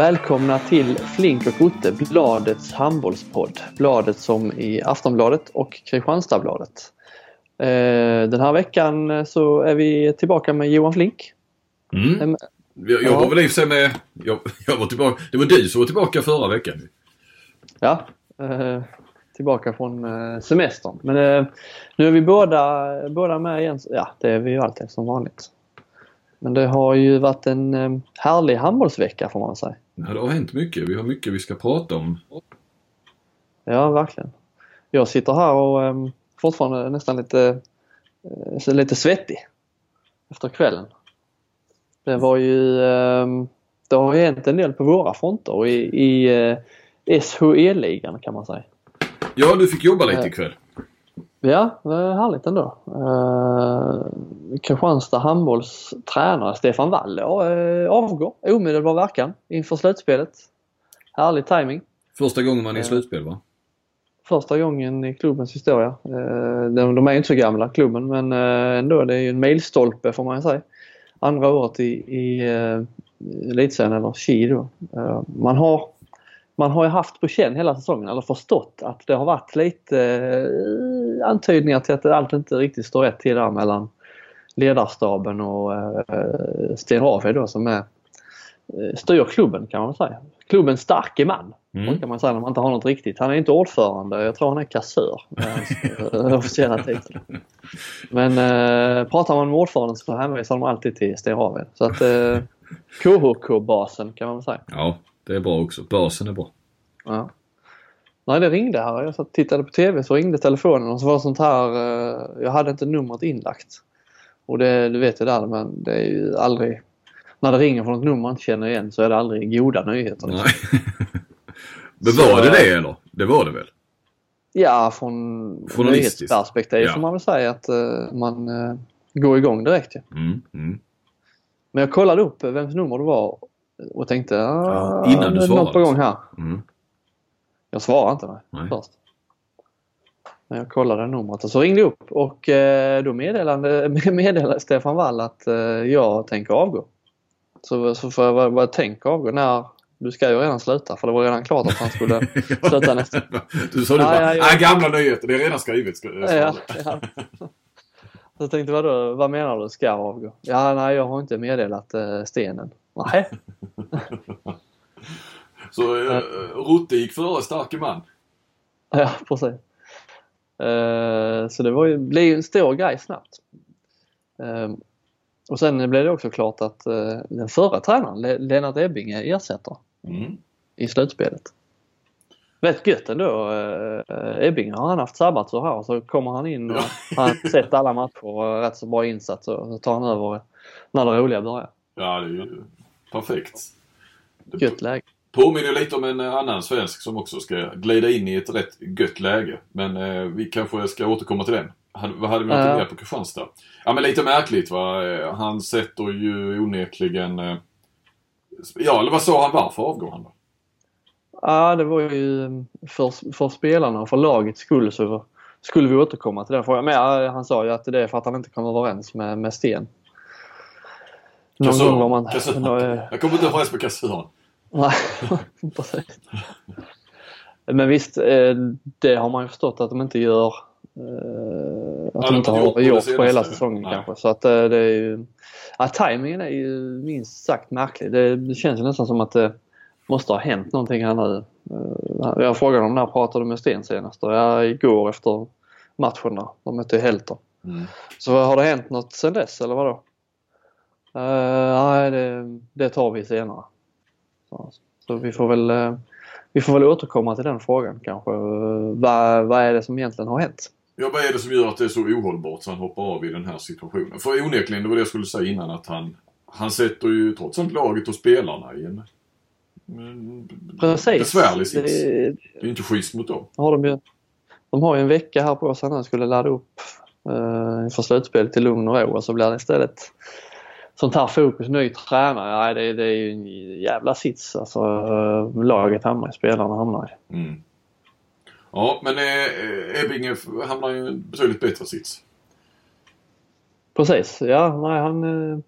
Välkomna till Flink och Otte, Bladets handbollspodd. Bladet som i Aftonbladet och Kristianstadsbladet. Eh, Den här veckan så är vi tillbaka med Johan Flink. Mm. Jag, jag Ja. var väl i och för sig med... Jag, jag var tillbaka, det var du som var tillbaka förra veckan. Ja, eh, tillbaka från eh, semestern. Men eh, nu är vi båda, båda med igen. Ja, det är vi ju alltid som vanligt. Men det har ju varit en eh, härlig handbollsvecka får man säga. Ja, det har hänt mycket. Vi har mycket vi ska prata om. Ja, verkligen. Jag sitter här och eh, fortfarande nästan lite, eh, så lite svettig efter kvällen. Det var ju, eh, det har hänt en del på våra fronter i, i eh, SHE-ligan kan man säga. Ja, du fick jobba lite Ja. ikväll. Ja, det var härligt ändå. Uh, Kristianstad handbolls tränare Stefan Wall uh, avgår omedelbar verkan inför slutspelet. Härlig timing. Första gången man är i Ja. slutspel va? Första gången i klubbens historia. Uh, de, de är ju inte så gamla klubben men uh, ändå det är ju en milstolpe får man ju säga. Andra året i, i elitserien eller Ki då. Man har man har ju haft på känn hela säsongen eller förstått att det har varit lite eh, antydningar till att allt inte riktigt står rätt till där mellan ledarstaben och eh, Sten Rafe då som är eh, styr klubben kan man säga. Klubbens starke man Mm. brukar man säga när man inte har något riktigt. Han är inte ordförande, jag tror han är kassör. Hans, eh, officiella titel. Men eh, pratar man med ordföranden så hänvisar de alltid till Sten. Så att eh, KHK-basen kan man säga. Ja, det är bra också. Basen är bra. Ja. Nej, det ringde här. Jag satt och tittade på TV så ringde telefonen och så var det sånt här. eh, Jag hade inte numret inlagt. Och det, du vet ju där, men det är ju aldrig... När det ringer från ett nummer man inte känner igen så är det aldrig goda nyheter. liksom. Nej. Men Så, var det eh, det eller? Det var det väl? Ja, från nyhetsperspektiv Ja. får man väl säga att eh, man eh, går igång direkt. Ja. Mm. Mm. Men jag kollade upp vems nummer det var och tänkte ah, Ja, innan du det något på gång här. Mm. Jag svarade inte nej, Nej. först. Men jag kollade numret och så ringde jag upp och eh, då meddelade, meddelade Stefan Wall att eh, jag tänker avgå. Så, så får jag jag tänker avgå när du ska ju redan sluta för det var redan klart att han skulle sluta nästa. Du sa Nej, bara, nej, jag- nej gamla nyheter, det är redan skrivet. Ska, Ja, ja. Så jag tänkte vadå, vad menar du ska avgå? Ja, nej jag har inte meddelat eh, stenen. Nej, Så uh, Rutte gick före starke man. ja precis. Eh, så det var ju, blev ju en stor grej snabbt. Eh, och sen blev det också klart att eh, den förra tränaren, Le- Lennart Ebbinge, ersätter Mm. i slutspelet. Rätt gött ändå. Eh, Ebbinge har han haft sabbatsår här så kommer han in och han har sett alla matcher och rätt så bra insats och så tar han över när det roliga börjar. Ja, det är ju perfekt. Gött läge. påminner lite om en eh, annan svensk som också ska glida in i ett rätt gött läge. Men eh, vi kanske ska återkomma till den. Vad hade vi något mer på Kristianstad? Ja men lite märkligt va. Eh, Han sätter ju onekligen... Eh, ja, eller vad sa han? Varför avgår han då? Ja, det var ju mm, för, för spelarna och för lagets skull så skulle vi återkomma till den frågan. Men ja, han sa ju att det är för att han inte kom överens med, med Sten. Någon Kassör. gång var man... Kassör. Nå, eh, Jag kommer inte överens med kassören. Nej, precis. Men visst, eh, det har man ju förstått att de inte gör. eh, Att de de inte har gjort på på hela säsongen Nej. kanske. Så att det är ju... Ja, tajmingen är ju minst sagt märklig. Det, känns ju nästan som att det måste ha hänt någonting här nu. Jag frågade dem när pratade med Sten senast? Och Ja, igår efter matchen där. De mötte ju Helter. Mm. Så har det hänt något sen dess eller vadå? Uh, nej, det, det tar vi senare. Så, så vi får väl eh, vi får väl återkomma till den frågan kanske. Eh, Vad, vad är det som egentligen har hänt? Ja, vad är det som gör att det är så ohållbart så han hoppar av i den här situationen? För onekligen, det var det jag skulle säga innan, att han, han sätter ju trots allt laget och spelarna i en, en Precis. besvärlig sits. Det, Det är inte schysst mot dem. har de, ju, de har ju en vecka här på sig när de skulle ladda upp uh, inför slutspelet i lugn och ro och så blir det istället sånt här fokus, ny tränare. Nej, det, det är ju en jävla sits alltså eh, laget hamnar i, spelarna hamnar i. Mm. Ja, men eh, Ebbinge f- hamnar i en betydligt bättre sits. Precis, ja nej han... eh,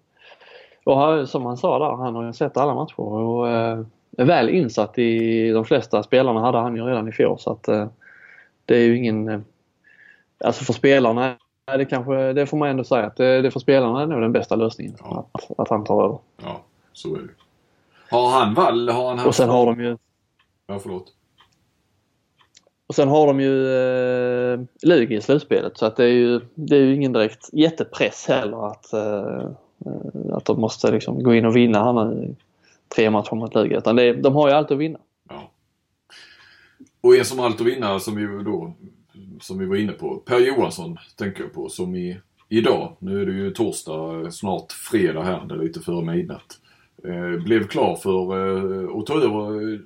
Och han, som han sa där, han har ju sett alla matcher och eh, är väl insatt i de flesta spelarna hade han ju redan i fjol så att eh, det är ju ingen... Eh, alltså för spelarna det kanske, det får man ändå säga att det, det för spelarna är nog den bästa lösningen. Ja. Att, att han tar över. Ja, så är det. Har han vall? Har han haft... Och sen har de ju... Ja, förlåt. Och sen har de ju eh, Lugi i slutspelet så att det är ju, det är ju ingen direkt jättepress heller att, eh, att de måste liksom gå in och vinna här nu tre matcher mot Lugi. Utan det de har ju allt att vinna. Ja. Och en som har allt att vinna som vi då som vi var inne på. Per Johansson tänker jag på som i idag, nu är det ju torsdag, snart fredag här, det är lite före midnatt. Eh, blev klar för eh, att ta över eh,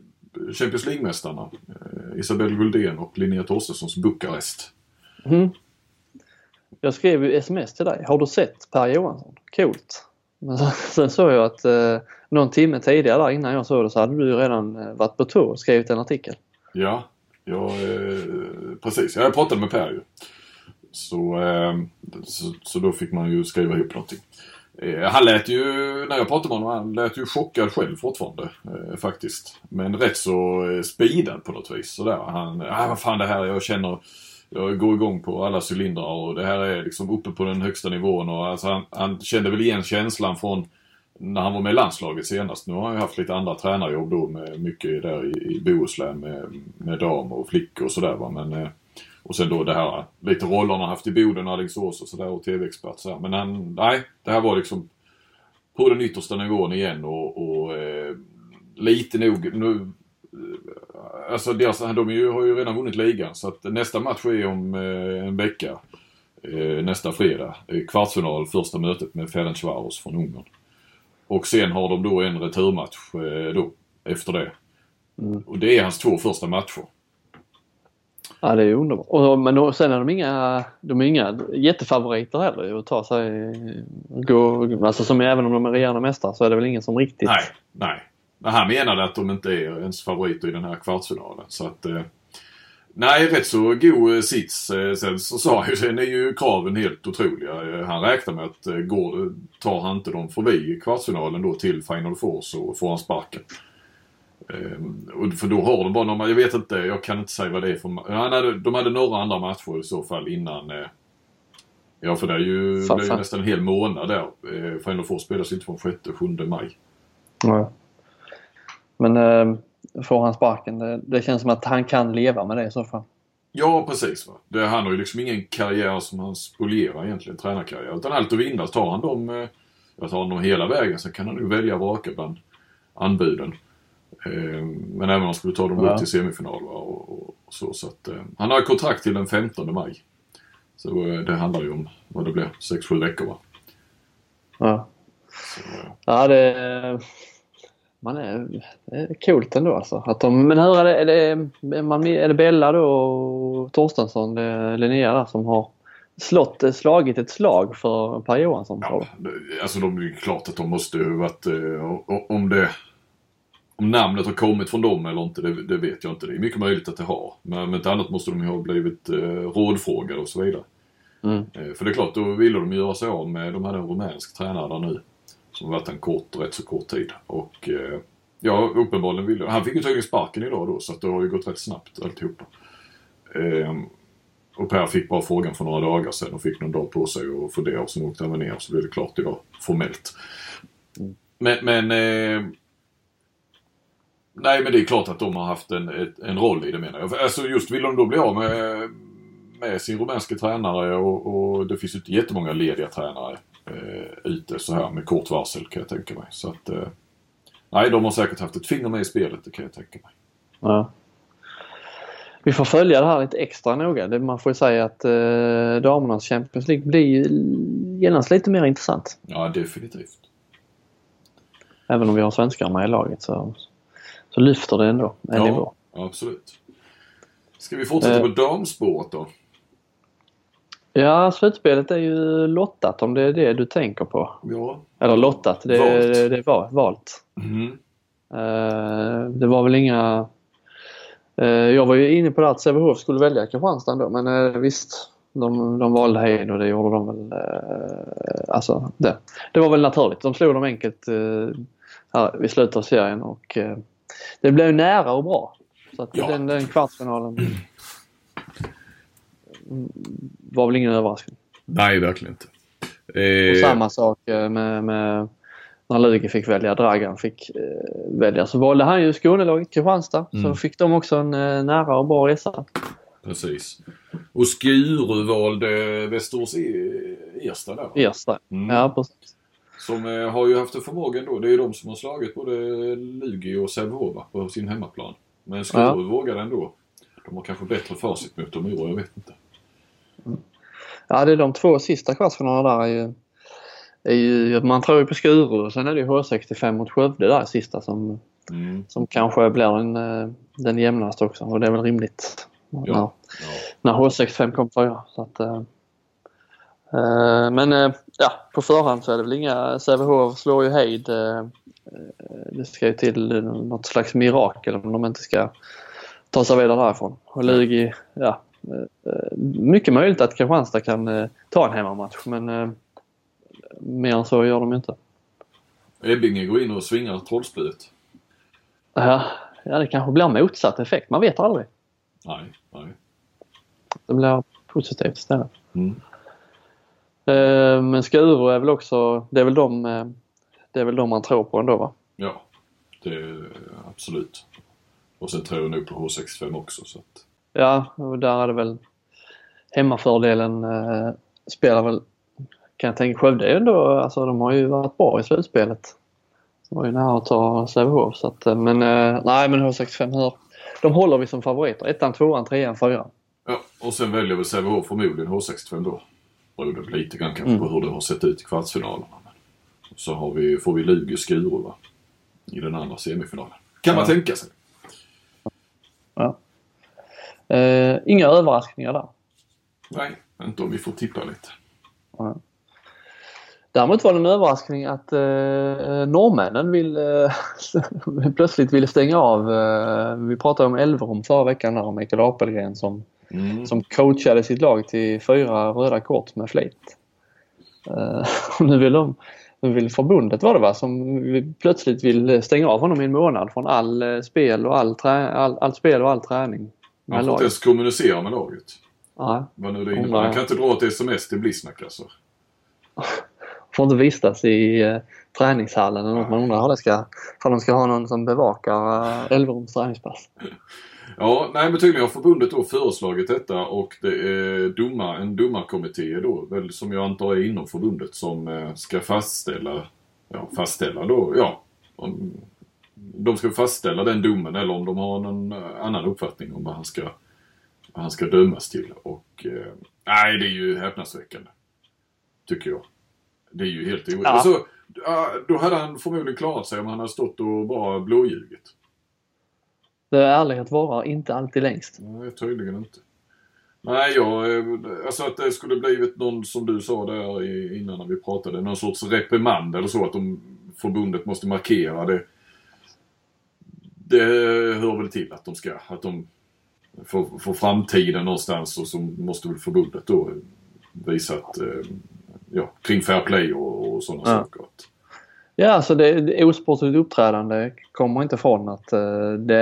Champions League-mästarna. Eh, Isabelle Guldén och Linnea Torstenssons Bukarest. Mm. Jag skrev ju sms till dig. Har du sett Per Johansson? Coolt. Men sen såg jag att eh, någon timme tidigare innan jag såg det så hade du redan eh, varit på tour och skrivit en artikel. Ja, ja eh, precis. Jag pratade med Per ju. Så, eh, så, så, då fick man ju skriva ihop någonting. Eh, han lät ju, när jag pratade med honom, han lät ju chockad själv fortfarande eh, faktiskt. Men rätt så eh, speedad på något vis. Sådär. Han, ah, vad fan det här, jag känner jag går igång på alla cylindrar och det här är liksom uppe på den högsta nivån. Och alltså han, han kände väl igen känslan från när han var med i landslaget senast. Nu har han ju haft lite andra tränarjobb då med mycket där i, i Bohuslän med, med damer och flickor och sådär Men eh, och sen då det här, lite rollerna han haft i Boden och Alingsås och sådär och TV-expert så Men han, nej, det här var liksom på den yttersta nivån igen och, och eh, lite nog, nu, eh, alltså deras, de ju, har ju redan vunnit ligan så att nästa match är om eh, en vecka. Eh, nästa fredag. Kvartsfinal, första mötet med Ferencvaros från Ungern. Och sen har de då en returmatch eh, då, efter det. Mm. Och det är hans två första matcher. Ja det är underbart. Och, men då, sen är de inga, de är inga jättefavoriter heller att ta sig, gå, alltså som även om de är regerande mästare så är det väl ingen som riktigt... Nej, nej. Han menade att de inte är ens favoriter i den här kvartsfinalen. Så att, eh, nej, rätt så god sits. Eh, sen så sa ju, sen är ju kraven helt otroliga. Han räknar med att går, tar han inte dem förbi kvartsfinalen då till Final Four så får han sparken. För då har de bara några, jag vet inte, jag kan inte säga vad det är för hade, De hade några andra matcher i så fall innan eh, Ja för det är ju, det är ju nästan en hel månad där. Eh, Final Four spelas inte från 6-7 maj. Ja. Men eh, får han sparken, det, det, känns som att han kan leva med det i så fall. Ja precis. Va? Det, han har ju liksom ingen karriär som han spolierar egentligen, tränarkarriär. Utan allt att vinna. Tar han dem, eh, jag tar honom hela vägen så kan han ju välja och vraka bland anbuden. Eh, men även om han skulle ta dem ja. upp till semifinal? Och, och, och, så. så att, eh, han har kontrakt till den 15 maj. Så det handlar ju om vad det blir, 6-7 veckor va. Ja. Så, ja det man är, det är coolt ändå alltså. Att de, men hur är det, är det, man, är det Bella då och Torstensson, Linnea där som har slått, slagit ett slag för Per Johansson? Ja, alltså de, det är klart att de måste ju varit, om det om namnet har kommit från dem eller inte, det, det, vet jag inte. Det är mycket möjligt att det har. Men med inte annat måste de ju ha blivit eh, rådfrågade och så vidare. Mm. Eh, för det är klart, då ville de göra sig av med, de hade en rumänsk tränare där nu. Som varit en kort, rätt så kort tid. Och eh, ja, uppenbarligen ville Han fick ju tydligen sparken idag då så att det har ju gått rätt snabbt alltihopa. Eh, och Per fick bara frågan för några dagar sedan och fick någon dag på sig att fundera och sen åkte han ner och så blev det klart idag, formellt. Men, men eh, Nej men det är klart att de har haft en, ett, en roll i det menar jag. Alltså just vill de då bli av med, med sin rumänske tränare och, och det finns ju inte jättemånga lediga tränare eh, ute så här med kort varsel kan jag tänka mig. Så att, eh, nej de har säkert haft ett finger med i spelet det kan jag tänka mig. Ja. Vi får följa det här lite extra noga. Man får ju säga att eh, damernas Champions League blir genast lite mer intressant. Ja definitivt. Även om vi har svenskar med i laget så så lyfter det ändå en ja, nivå. absolut. Ska vi fortsätta på eh, damspåret då? Ja, slutspelet är ju lottat om det är det du tänker på. Ja. Eller lottat, det, valt. det, det var valt. Mm. Uh, det var väl inga... Uh, jag var ju inne på det att Sävehof skulle välja Kristianstad då men uh, visst. De, de valde Heden och det gjorde de väl. alltså det, det var väl naturligt. De slog dem enkelt här vid slutet av serien och det blev nära och bra. Så att Ja. den, den kvartsfinalen var väl ingen överraskning. Nej, verkligen inte. Och Eh, samma sak eh, med, med när Lugi fick välja, Dragan fick eh, välja. Så valde han ju Skånelaget Kristianstad. Så Mm. fick de också en eh, nära och bra resa. Precis. Och Skuru valde Västerås E- Ersta där. va? Ersta. Mm. Ja, precis. Som eh, har ju haft en förmåga ändå. Det är ju de som har slagit både Lugi och Sävehof på sin hemmaplan. Men Skuru Ja. vågade ändå. De har kanske bättre facit mot dem i år, jag vet inte. Ja, det är de två sista kvartsfinalerna där är ju, är ju, man tror ju på Skuru och sen är det ju H65 mot Skövde där sista som, Mm. som kanske blir den, eh, den jämnaste också och det är väl rimligt. Ja. När, Ja. när H65 kom fyra. Så att, eh, eh, men eh, ja, på förhand så är det väl inga, Sävehof slår ju hejd. Eh, det ska ju till något slags mirakel om de inte ska ta sig vidare därifrån. Och Lugi, ja. Eh, Mycket möjligt att Kristianstad kan eh, ta en hemmamatch men eh, mer än så gör de inte. Ebbinge går in och svingar trollspöet. Ja, ja, det kanske blir motsatt effekt. Man vet aldrig. Nej, nej. Det blir positivt istället. Mm. Men Skuru är väl också, det är väl de, det är väl de man tror på ändå va? Ja, det är absolut. Och sen tror jag nog på H65 också. Så att, Ja, och där är det väl hemmafördelen eh, spelar väl, kan jag tänka, Skövde ändå, alltså de har ju varit bra i slutspelet. De var ju nära att ta Sävehof så att, eh, men eh, nej men H65 hör, de håller vi som favoriter. Ettan, tvåan, trean, fyran. ja, och sen väljer väl Sävehof förmodligen H65 då. Beroende lite grann kanske Mm. på hur det har sett ut i kvartsfinalerna. Så har vi, får vi Lugi och Skuru va? I den andra semifinalen. Kan man Ja. tänka sig. Eh, inga överraskningar där. Nej, inte om vi får tippa lite. Däremot var det en överraskning att eh, norrmännen vill, eh, plötsligt ville stänga av. Eh, vi pratade om Elverum förra veckan där, om Mikael Apelgren som, Mm. som coachade sitt lag till fyra röda kort med flit. Eh, nu vill de, nu vill förbundet var det va, som plötsligt vill stänga av honom i en månad från all eh, spel och all, trä, all, all spel och all träning. Man får inte ens kommunicera med laget. Nej, Vad nu det innebär. Man kan inte dra ett sms till Blisnack alltså. får inte vistas i eh, träningshallen eller något. Man undrar hur det ska, för de ska ha någon som bevakar eh, Elverums träningspass. Ja, nej men tydligen har förbundet då föreslagit detta och det är domar, en domarkommitté då, väl, som jag antar är inom förbundet som eh, ska fastställa, ja fastställa då, ja. Om, de ska fastställa den domen eller om de har någon eh, annan uppfattning om vad han ska, vad han ska dömas till. Och eh, nej, det är ju häpnadsväckande. Tycker jag. Det är ju helt orimligt. Ja. Alltså, då hade han förmodligen klarat sig om han hade stått och bara blåljugit. Det är ärlighet varar inte alltid längst. Nej, tydligen inte. Nej, jag, eh, alltså att det skulle blivit någon, som du sa där innan när vi pratade, någon sorts reprimand eller så att de, förbundet måste markera det. Det hör väl till att de ska, att de för, för framtiden någonstans och så måste väl förbundet då visa att, eh, ja, kring fair play och, och sådana Ja. saker. Ja, alltså det, det osportsligt uppträdande kommer inte ifrån att eh, det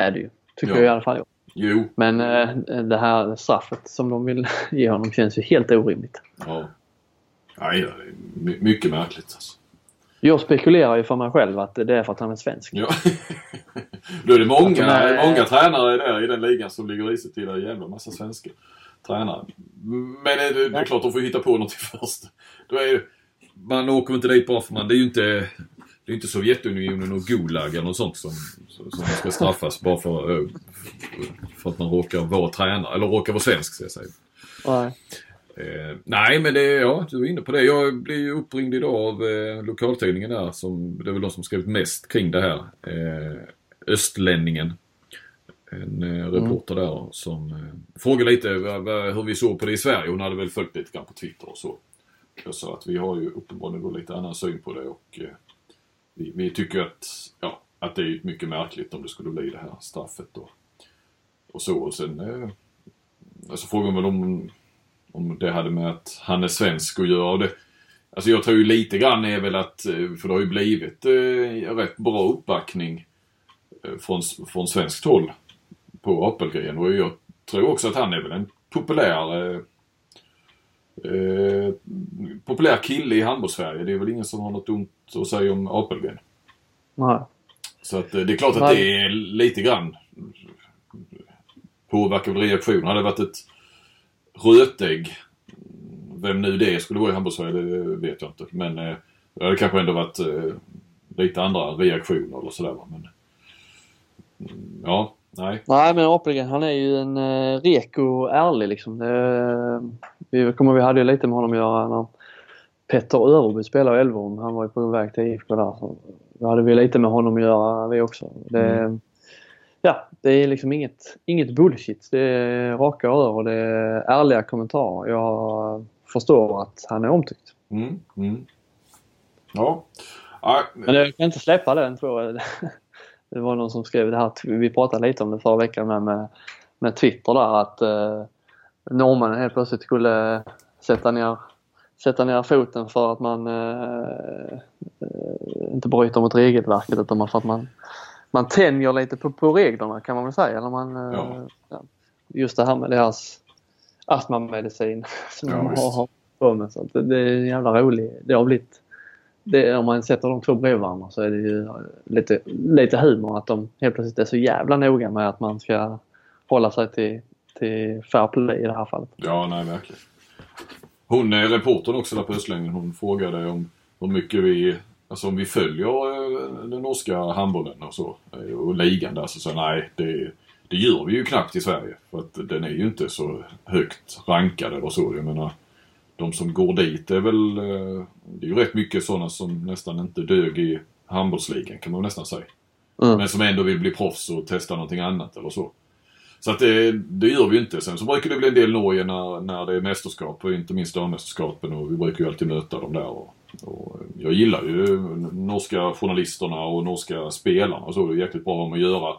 är det ju. Tycker Ja. jag i alla fall. jo, Men eh, det här straffet som de vill ge honom känns ju helt orimligt. ja. Nej, mycket märkligt alltså. Jag spekulerar ju för mig själv att det är för att han är svensk. Ja. Då är det många, är- många tränare där i den ligan som ligger risigt till. Det är en jävla massa svenska tränare. Men det, det, är klart de får hitta på någonting först. Då är, man åker inte dit bara för man... Det är ju inte, det är inte Sovjetunionen och Gulag eller något sånt som, som ska straffas bara för, eh, för att man råkar vara tränare. Eller råkar vara svensk, ska jag säga. Nej. Eh, nej men det, ja du är inne på det. Jag blev ju uppringd idag av eh, lokaltidningen där som, det är väl de som skrivit mest kring det här. Eh, Östlänningen. En eh, reporter där som eh, frågade lite hur vi såg på det i Sverige. Hon hade väl följt lite grann på Twitter och så. Jag sa att vi har ju uppenbarligen lite annan syn på det och eh, vi, vi tycker att, ja, att det är mycket märkligt om det skulle bli det här straffet då. Och så och sen eh, alltså frågan väl om om det hade med att han är svensk att göra. Och det, alltså jag tror ju lite grann är väl att, eh, för det har ju blivit eh, rätt bra uppbackning från, från svenskt håll på Apelgren och jag tror också att han är väl en populär eh, eh, populär kille i handbolls-Sverige. Det är väl ingen som har något ont att säga om Apelgren. Nej. Så att eh, det är klart att det är lite grann påverkar väl reaktionen. Hade det varit ett rötägg, vem nu det skulle vara i handbolls-Sverige, det vet jag inte. Men eh, det hade kanske ändå varit eh, lite andra reaktioner eller sådär. Men, ja, nej. Nej men Apelgren han är ju en eh, rek och ärlig liksom. Det, vi kommer vi hade ju lite med honom att göra när Petter Örby spelade i Elverum. Han var ju på väg till IFK där. Så då hade vi lite med honom att göra vi också. Det, Ja, det är liksom inget, inget bullshit. Det är raka rör och det är ärliga kommentarer. Jag förstår att han är omtyckt. Mm, mm. Ja, Men jag kan inte släppa den tror jag. Det var någon som skrev det här, vi pratade lite om det förra veckan med, med, med Twitter där att eh, norrmännen helt plötsligt skulle sätta ner, sätta ner foten för att man eh, eh, inte bryter mot regelverket utan för att man, man tänjer lite på, på reglerna kan man väl säga. Eller man, eh, Ja. ja, just det här med deras astmamedicin som Ja, de har, på med. Så det, det är en jävla roligt. Det har blivit det, om man sätter de två bredvid varandra så är det ju lite, lite humor att de helt plötsligt är så jävla noga med att man ska hålla sig till, till fair play i det här fallet. Ja, nej verkligen. Hon, eh, reportern också där på Östlängen, hon frågade om hur mycket vi, alltså om vi följer eh, den norska handbollen och så. Eh, och ligan där så sa nej det, det gör vi ju knappt i Sverige. För att den är ju inte så högt rankad eller så. Jag menar, de som går dit är väl, eh, det är ju rätt mycket sådana som nästan inte dög i handbollsligan kan man nästan säga. Mm. Men som ändå vill bli proffs och testa någonting annat eller så. Så att det, det gör vi inte. Sen så brukar det bli en del Norge när, när det är mästerskap och inte minst dammästerskapen och vi brukar ju alltid möta dem där. Och, och jag gillar ju norska journalisterna och norska spelarna och så. Det är jäkligt bra om att göra.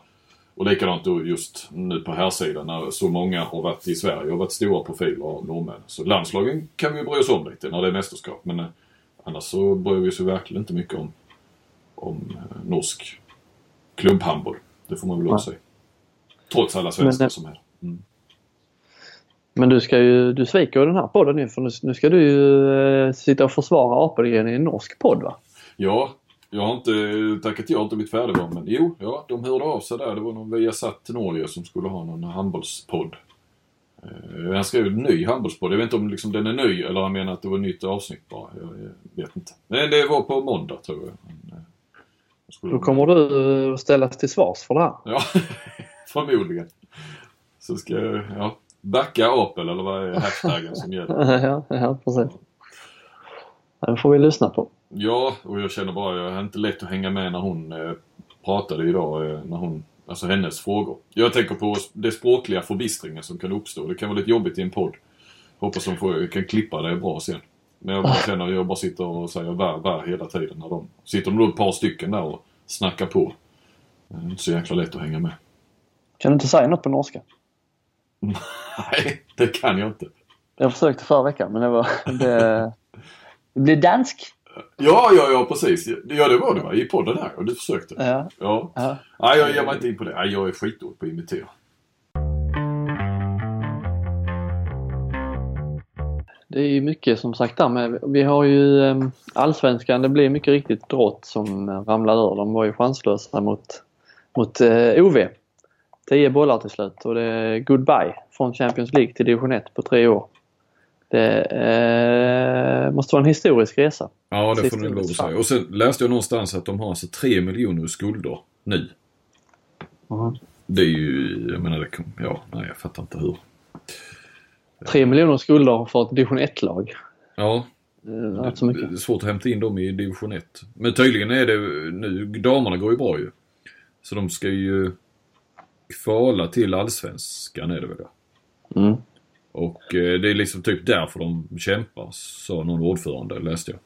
Och likadant då just nu på här sidan när så många har varit i Sverige och varit stora profiler av norrmän. Så landslagen kan vi ju bry oss om lite när det är mästerskap. Men eh, annars så bryr vi oss ju verkligen inte mycket om, om eh, norsk klubbhandboll. Det får man väl lov säga. Trots alla svenskar eh, som är mm. Men du ska ju, du sviker ju den här podden nu för nu, nu ska du ju eh, sitta och försvara Apelgren i en norsk podd va? Ja, jag har inte tackat ja, inte blivit färdig med men jo, ja, de hörde av sig där. Det var någon Viasat Norge som skulle ha någon handbollspodd. Eh, Han skrev en ny handbollspodd. Jag vet inte om liksom den är ny eller han menar att det var ett nytt avsnitt bara. Jag, jag vet inte. Men det var på måndag tror jag. Men, eh, Då kommer du ställas till svars för det här. Ja, förmodligen. Så ska jag, ja, backa Apel eller vad är hashtaggen som gäller? ja, ja, precis. Den får vi lyssna på. Ja, och jag känner bara, jag har inte lätt att hänga med när hon eh, pratade idag, eh, när hon, alltså hennes frågor. Jag tänker på det språkliga förbistringen som kan uppstå. Det kan vara lite jobbigt i en podd. Hoppas de får, kan klippa det bra sen. Men jag bara känner att jag bara sitter och säger vär, vär hela tiden när de, sitter de då ett par stycken där och snackar på. Det är inte så jäkla lätt att hänga med. Kan du inte säga något på norska? Nej, det kan jag inte. Jag försökte förra veckan men det var... Det, det blev dansk. Ja, ja, ja precis. Ja, det var det va? I podden här. Och du försökte. Ja. Ja. ja. Nej, jag ger mig inte in på det. Nej, jag är skitdålig på att imitera. Det är ju mycket som sagt där med. Vi har ju eh, allsvenskan. Det blir mycket riktigt drott som ramlar ur. De var ju chanslösa mot, mot eh, OV. 10 bollar till slut och det är goodbye från Champions League till division 1 på tre år. Det eh, måste vara en historisk resa. Ja, det får du lov att säga. Och sen läste jag någonstans att de har alltså 3 miljoner skulder nu. Mhm. Det är ju, jag menar det ja, nej jag fattar inte hur. 3 miljoner skulder för ett division 1-lag. Ja, Eh, Inte så mycket. det är svårt att hämta in dem i division 1. Men tydligen är det nu, damerna går ju bra ju. Så de ska ju kvala till allsvenskan är det väl ja. Mm. Och eh, det är liksom typ därför de kämpar, sa någon ordförande läste jag.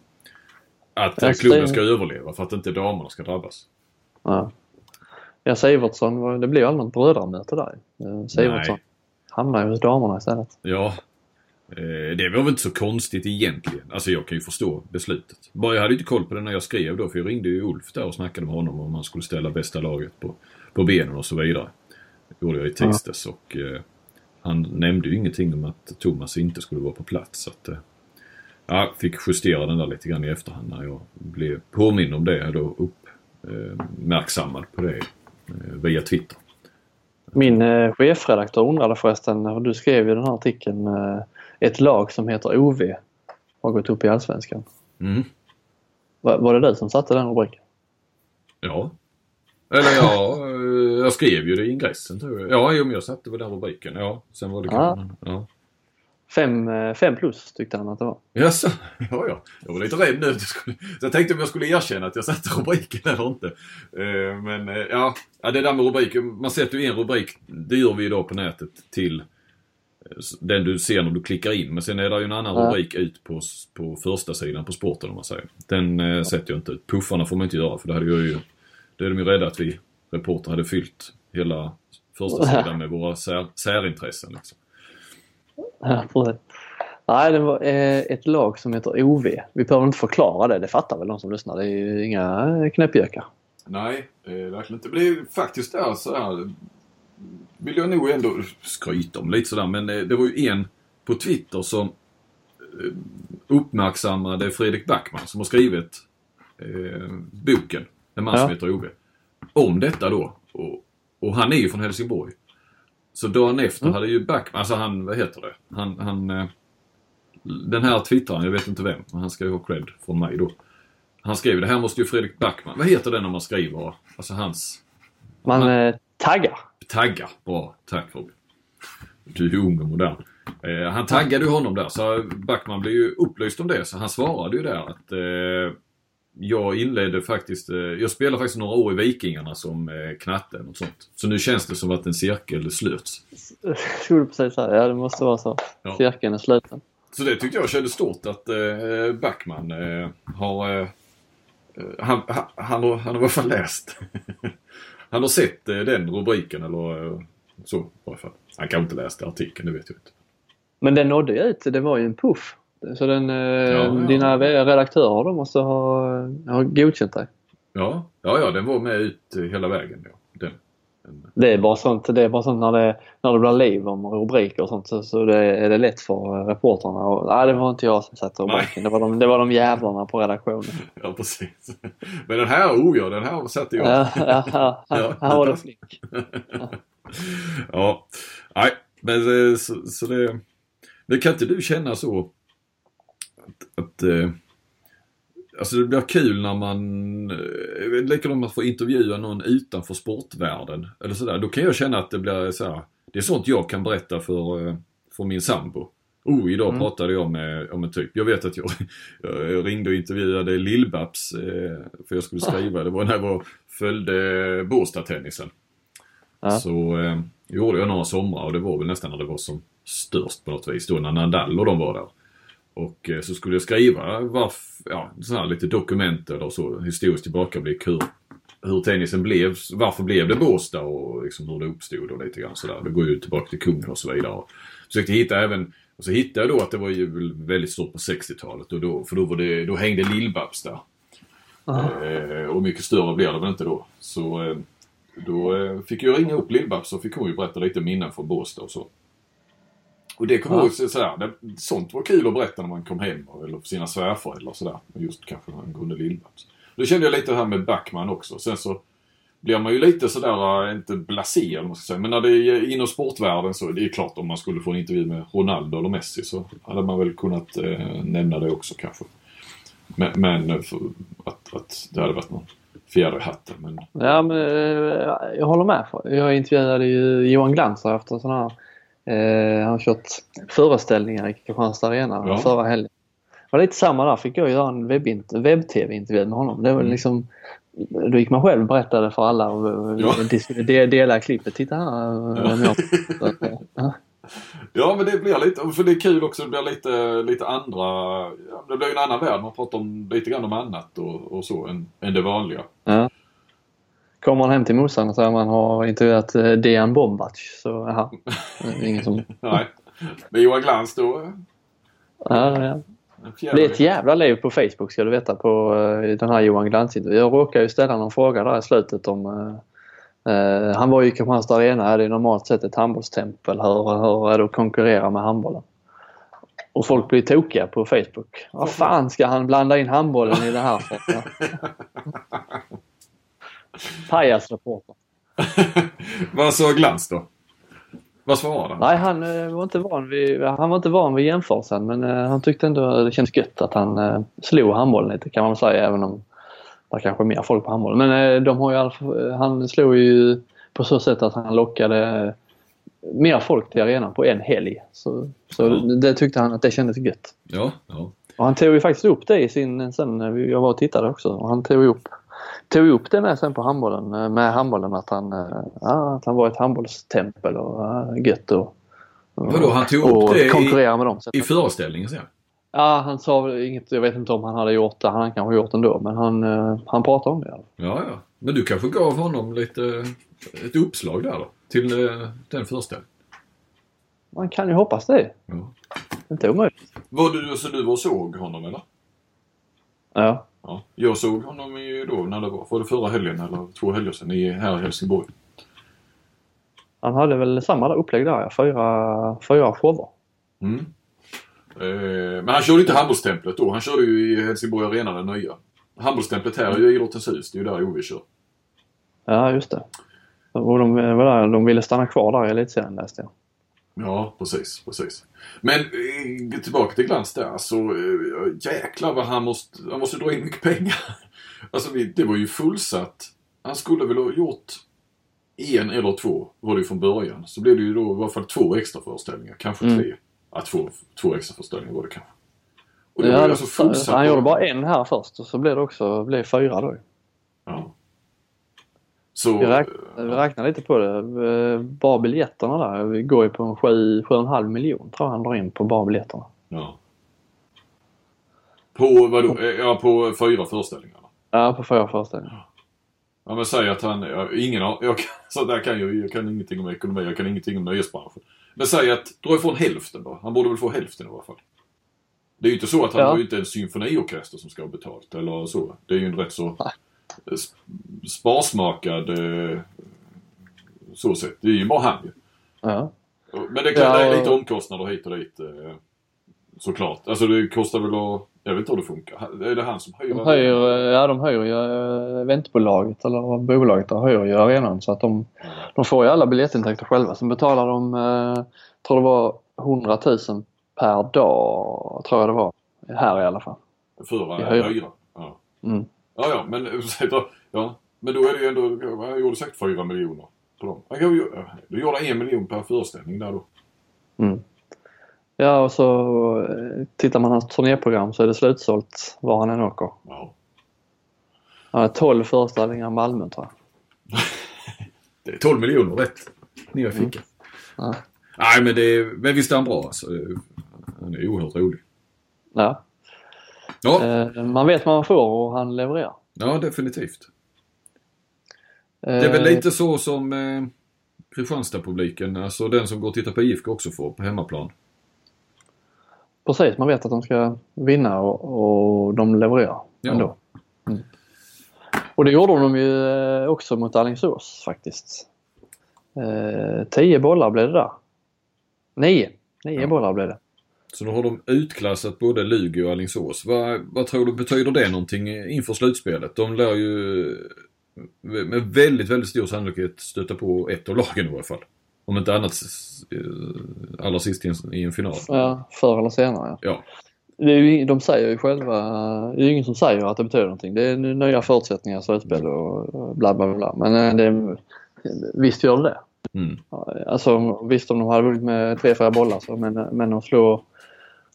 Att Alltså, klubben ska överleva för att inte damerna ska drabbas. Ja. Ja, Sivertsson, det blir ju allmänt brödramöte där. Eh, Sivertsson hamnar ju hos damerna istället. Ja. Eh, det var väl inte så konstigt egentligen. Alltså jag kan ju förstå beslutet. Bara jag hade inte koll på det när jag skrev då för jag ringde ju Ulf där och snackade med honom om han skulle ställa bästa laget på, på benen och så vidare. Det gjorde jag i tisdags och eh, han nämnde ju ingenting om att Thomas inte skulle vara på plats. Så att, eh, jag fick justera den där lite grann i efterhand när jag blev påminn om det. Då uppmärksammad på det eh, via Twitter. Min eh, chefredaktör undrade förresten, och du skrev i den här artikeln, eh, ett lag som heter OV har gått upp i Allsvenskan. Mm. Var, var det du som satte den rubriken? Ja. Eller ja, eh, jag skrev ju det i ingressen tror jag. Ja, jo, men jag satte väl den rubriken. Ja, sen var det Ja. ja. Fem, eh, fem plus tyckte han att det var. Jaså? Ja, ja. Jag var lite rädd nu. skulle- Så jag tänkte om jag skulle erkänna att jag satte rubriken eller inte. Eh, Men eh, ja, det där med rubriken. Man sätter ju en rubrik, det gör vi idag på nätet, till den du ser när du klickar in. Men sen är det ju en annan Ja. rubrik ut på, på första sidan på sporten om man säger. Den eh, sätter jag inte ut. Puffarna får man inte göra för det hade jag ju... Då är de ju rädda att vi reporter hade fyllt hela första sidan med våra sär, särintressen. Liksom. Ja, precis. Nej, det var eh, ett lag som heter OV. Vi behöver inte förklara det, det fattar väl de som lyssnar. Det är ju inga eh, knäppjökar. Nej, eh, verkligen inte. Det är faktiskt där så här vill jag nog ändå skryta om lite sådär. Men eh, det var ju en på Twitter som eh, uppmärksammade Fredrik Backman som har skrivit eh, boken En man som Ja. heter Ove. Om detta då. Och, och han är ju från Helsingborg. Så dagen efter Mm. hade ju Backman, alltså han, vad heter det? Han, han eh, den här twittraren, jag vet inte vem, men han ska ju ha cred från mig då. Han skrev det här måste ju Fredrik Backman, vad heter det när man skriver, alltså hans Man Ja. eh, taggar. taggar. Bra, tack Robin. Du är ung och modern. Eh, han taggade ju honom där så Backman blev ju upplyst om det så han svarade ju där att eh, jag inledde faktiskt, eh, jag spelade faktiskt några år i Vikingarna som eh, knatte och sånt. Så nu känns det som att en cirkel slöts. Skulle du precis säga. Ja, det måste vara så. Ja. Cirkeln är sluten. Så det tyckte jag kändes stort att eh, Backman eh, har... Eh, han, han, han, har, han har i alla fall läst. han har sett eh, den rubriken eller eh, så i alla fall. Han kanske inte läste artikeln, det vet jag inte. Men den nådde ju ut. Det var ju en puff. Så den, eh, ja. dina redaktörer de måste ha, ha godkänt dig. Ja, ja, ja den var med ut hela vägen. Ja. Den, den, Det är bara sånt, det är bara sånt när, det, när det blir liv om rubriker och sånt så, så det, är det lätt för eh, reportrarna. Och, nej, det var inte jag som satte rubriken. Det var, de, det var de jävlarna på redaktionen. ja, precis. Men den här, oh ja, den här satte jag. Ja, ja, ja, Ja, här var det- du flink. ja, nej, men eh, så, så det... Men kan inte du känna så att, att eh, Alltså det blir kul när man, eh, likadant om man får intervjua någon utanför sportvärlden eller sådär. Då kan jag känna att det blir så här, det är sånt jag kan berätta för, eh, för min sambo. Oh, idag Mm. pratade jag med, om en typ. Jag vet att jag, jag ringde och intervjuade Lill-Babs eh, för jag skulle skriva. Det var när jag var, följde Båstad-tennisen. Ja. Så eh, gjorde jag några somrar och det var väl nästan när det var som störst på något vis. Då när Nadal och de var där. Och eh, så skulle jag skriva varf, ja, så lite dokument eller så, historiskt tillbakablick hur, hur tennisen blev, varför blev det Båstad och liksom hur det uppstod och lite grann sådär. Det går ju tillbaka till kungen och så vidare. Och försökte hitta även, och så hittade jag då att det var ju väldigt stort på 60-talet och då, för då var det, då hängde Lill-Babs där. Eh, och mycket större blir det väl inte då. Så eh, då eh, fick jag ringa upp Lill-Babs så fick hon ju berätta lite minnen från Båstad och så. Och det kommer Ja. ihåg så- sådär, det, sånt var kul att berätta när man kom hem eller för sina svärföräldrar och sådär. Just kanske angående Lill-Babs. Då kände jag lite det här med Backman också. Sen så blir man ju lite sådär, eh, inte blasé eller man ska säga, men när det är inom sportvärlden så det är klart om man skulle få en intervju med Ronaldo eller Messi så hade man väl kunnat eh, nämna det också kanske. Men, men för, att, att det hade varit någon fjäder i hatten. Men Ja, men eh, jag håller med. Jag intervjuade ju Johan Glans efter sådana här. Eh, han har kört föreställningar i Kristianstad Arena Ja. förra helgen. Det var lite samma där. Fick jag göra en webb-tv-intervju med honom. Det var Mm. liksom, då gick man själv och berättade för alla och Ja. de dela klippet. Titta här. Ja. Så att, eh, ja. Ja men det blir lite, för det är kul också, det blir lite, lite andra, ja, det blir en annan värld. Man pratar om, lite grann om annat och, och så än, än det vanliga. Ja. Kommer man hem till morsan och säger att man har intervjuat eh, Dejan Bombac så jaha. Eh, Ingen som... Nej. Men Johan Glans då, Ja, ja. Det är ett jävla liv på Facebook ska du veta på eh, den här Johan Glans intervjun. Jag råkade ju ställa någon fråga där i slutet om Eh, han var ju i Kristianstad Arena, det är normalt sett ett handbollstempel. Hur, hur är det att konkurrera med handbollen? Och folk blir tokiga på Facebook. Vad fan ska han blanda in handbollen i det här? Pajasreporter. Vad sa Glans då? Vad svarade han? Nej, han eh, var inte van vid, han var inte van vid jämförelsen men eh, han tyckte ändå det kändes gött att han eh, slog handbollen lite kan man säga även om det kanske är mer folk på handbollen. Men de har ju han slog ju på så sätt att han lockade mer folk till arenan på en helg. Så, så Ja. det tyckte han att det kändes gött. Ja, ja. Och han tog ju faktiskt upp det i sin, sen jag var och tittade också, och han tog ju upp, tog upp det med sen på handbollen, eh, med handbollen att han, eh, ja, att han var ett handbollstempel och ja, gött och, och, Vadå, han tog upp det i- konkurrera med dem. Så I föreställningen sen? Ja, han sa inget, jag vet inte om han hade gjort det, han hade kanske gjort det ändå, men han, eh, han pratade om det. i. Ja, ja. Men du kanske gav honom lite, ett uppslag där då? Till den föreställningen? Man kan ju hoppas det. Ja. Det är inte omöjligt. Var du, så du var och såg honom eller? Ja. Ja. Jag såg honom i, då när det var, var det förra helgen eller två helger sedan i, här i Helsingborg. Han hade väl samma upplägg där, ja. fyra, fyra shower. Mm. Eh, men han körde inte handbollstemplet då. Han körde ju i Helsingborg Arena, den nya. Handbollstemplet här är ju Idrottens hus. Det är ju där Ove kör. Ja, just det. Och de, de ville stanna kvar där i elitserien läste jag. Ja, precis, precis. Men eh, tillbaka till Glans där. Alltså, eh, jäklar vad han måste, han måste dra in mycket pengar. Alltså, det var ju fullsatt. Han skulle väl ha gjort en eller två, var det ju från början. Så blev det ju då i alla fall två extra föreställningar, kanske Mm. tre. Ja, två, två extra föreställningar var det kanske. Och det var Ja, ju alltså fullsatt. han gjorde bara en här först och så blev det också blev fyra då. Ja. Så... Vi, räk, vi räknar lite på det. Eh, Bara biljetterna där, vi går ju på en sju, sju och en halv miljon tror jag han drar in på bara biljetterna. Ja. På vadå? Eh, Ja, på fyra föreställningar. Ja, på fyra föreställningar. Ja men säg att han, ja, ingen har, jag så där kan jag, jag kan ingenting om ekonomi, jag kan ingenting om nöjesbranschen. Men säg att, dra ifrån hälften då. Han borde väl få hälften i alla fall. Det är ju inte så att han Ja. har ju inte en symfoniorkester som ska ha betalt eller så. Det är ju en rätt så Nej. Eh, sp- sparsmakad eh, så sett. Det är ju bara han ju. Ja. Men det, kan, Ja, lite omkostnader hit och dit. Eh, såklart. Alltså det kostar väl att, jag vet inte hur det funkar. Är det han som hyr? De höjer, eh, ja, de höjer ju eh, eventbolaget eller bolaget där höjer ju arenan så att de, de får ju alla biljettintäkter själva. Sen betalar de, eh, tror det var 100 000 per dag, tror jag det var. Här i alla fall. För hyra. hyra. Ja. Mm. Ja, ja, men, ja, men då är det ju ändå, han gjorde säkert 4 miljoner på dem. Han kan ju- Du gjorde en miljon per föreställning där då. Mm. Ja och så eh, tittar man hans turnéprogram så är det slutsålt var han än åker. Ja. Han har 12 föreställningar i Malmö tror jag. Det är 12 miljoner rätt ner i fickan. Mm. Ja. Nej, men, det är, men visst är han bra alltså. Han är oerhört rolig. Ja. Ja, Eh, man vet vad man får och han levererar. ja definitivt. Eh, Det är väl lite så som eh, Kristianstad-publiken, alltså den som går och tittar på IFK också får på hemmaplan. Precis, man vet att de ska vinna och, och de levererar Ja. ändå. Mm. Och det gjorde de ju eh, också mot Alingsås faktiskt. Eh, tio bollar blev det där. Nio. Nio Ja. bollar blev det. Så då har de utklassat både Lugi och Alingsås. Vad, vad tror du, betyder det någonting inför slutspelet? De lär ju med väldigt, väldigt stor sannolikhet stöta på ett av lagen i alla fall. Om inte annat eh, allra sist i en, i en final. Ja, förr eller senare. Ja. Det är ju, de säger ju själva, det är ju ingen som säger att det betyder någonting. Det är nya förutsättningar, slutspel och bla bla bla. Men eh, det, visst gör det det. Mm. Alltså visst om de hade vunnit med tre, fyra bollar så men, men de slår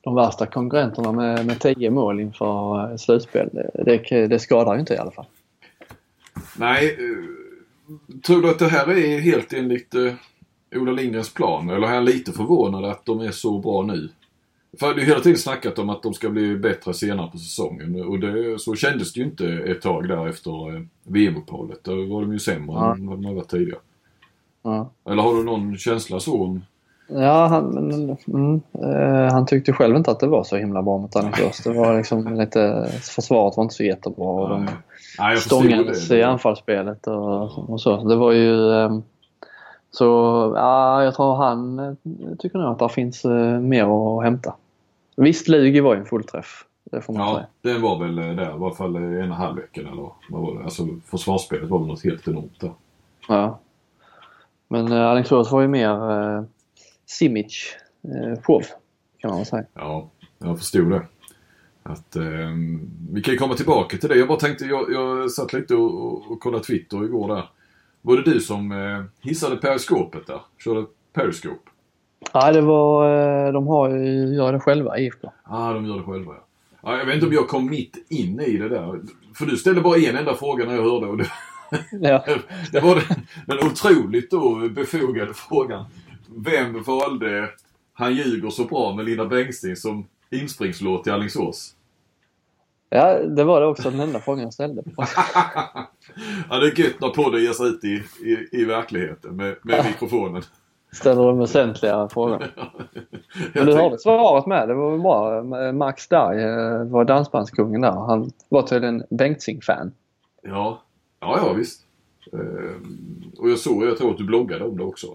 de värsta konkurrenterna med, med tio mål inför ett slutspel. Det, det, skadar ju inte i alla fall. Nej, eh, tror du att det här är helt enligt eh, Ola Lindgrens plan? Eller är han lite förvånad att de är så bra nu? För det har hela tiden snackat om att de ska bli bättre senare på säsongen och det, så kändes det ju inte ett tag där efter eh, VM-uppehållet. Då var de ju sämre Ja. än vad de har varit tidigare. Ja. Eller har du någon känsla så om Ja, han, men, mm, eh, han tyckte själv inte att det var så himla bra mot Alingsås. Det var liksom lite, försvaret var inte så jättebra och de Nej, stångades i anfallsspelet och, och så. Det var ju... Eh, så ja, jag tror han eh, tycker nog att det finns eh, mer att hämta. Visst, Lugi var ju en fullträff. Det får man Ja, säga. den var väl eh, där, i varje fall eh, ena halvleken eller vad var det? Alltså försvarsspelet var väl något helt enormt där. Ja. Men eh, Alingsås var ju mer eh, Simic eh, kan man säga. Ja, jag förstod det. Att, eh, vi kan ju komma tillbaka till det. Jag bara tänkte, jag, jag satt lite och, och, kollade Twitter igår där. Var det du som eh, hissade periskopet där? Körde periskop? Ja, det var... eh, De har ju, gör det själva, IFK. Ja, ah, de gör det själva ja. ja. Jag vet inte om jag kom mitt inne i det där. För du ställde bara en enda fråga när jag hörde och det, Ja. det var den, den otroligt då befogade frågan. Vem valde Han ljuger så bra med Linda Bengtzing som inspringslåt till Alingsås? ja, det var det också den enda frågan jag ställde. ja, det är gött när podden ger sig ut i, i, i verkligheten med, med mikrofonen. Ställer de väsentliga frågor. Men du hörde svaret med. Det var väl bra. Max Darj eh, var dansbandskungen där. Han var tydligen Bengtzing-fan. Ja, ja, ja visst. Ehm, och jag såg, jag tror att du bloggade om det också.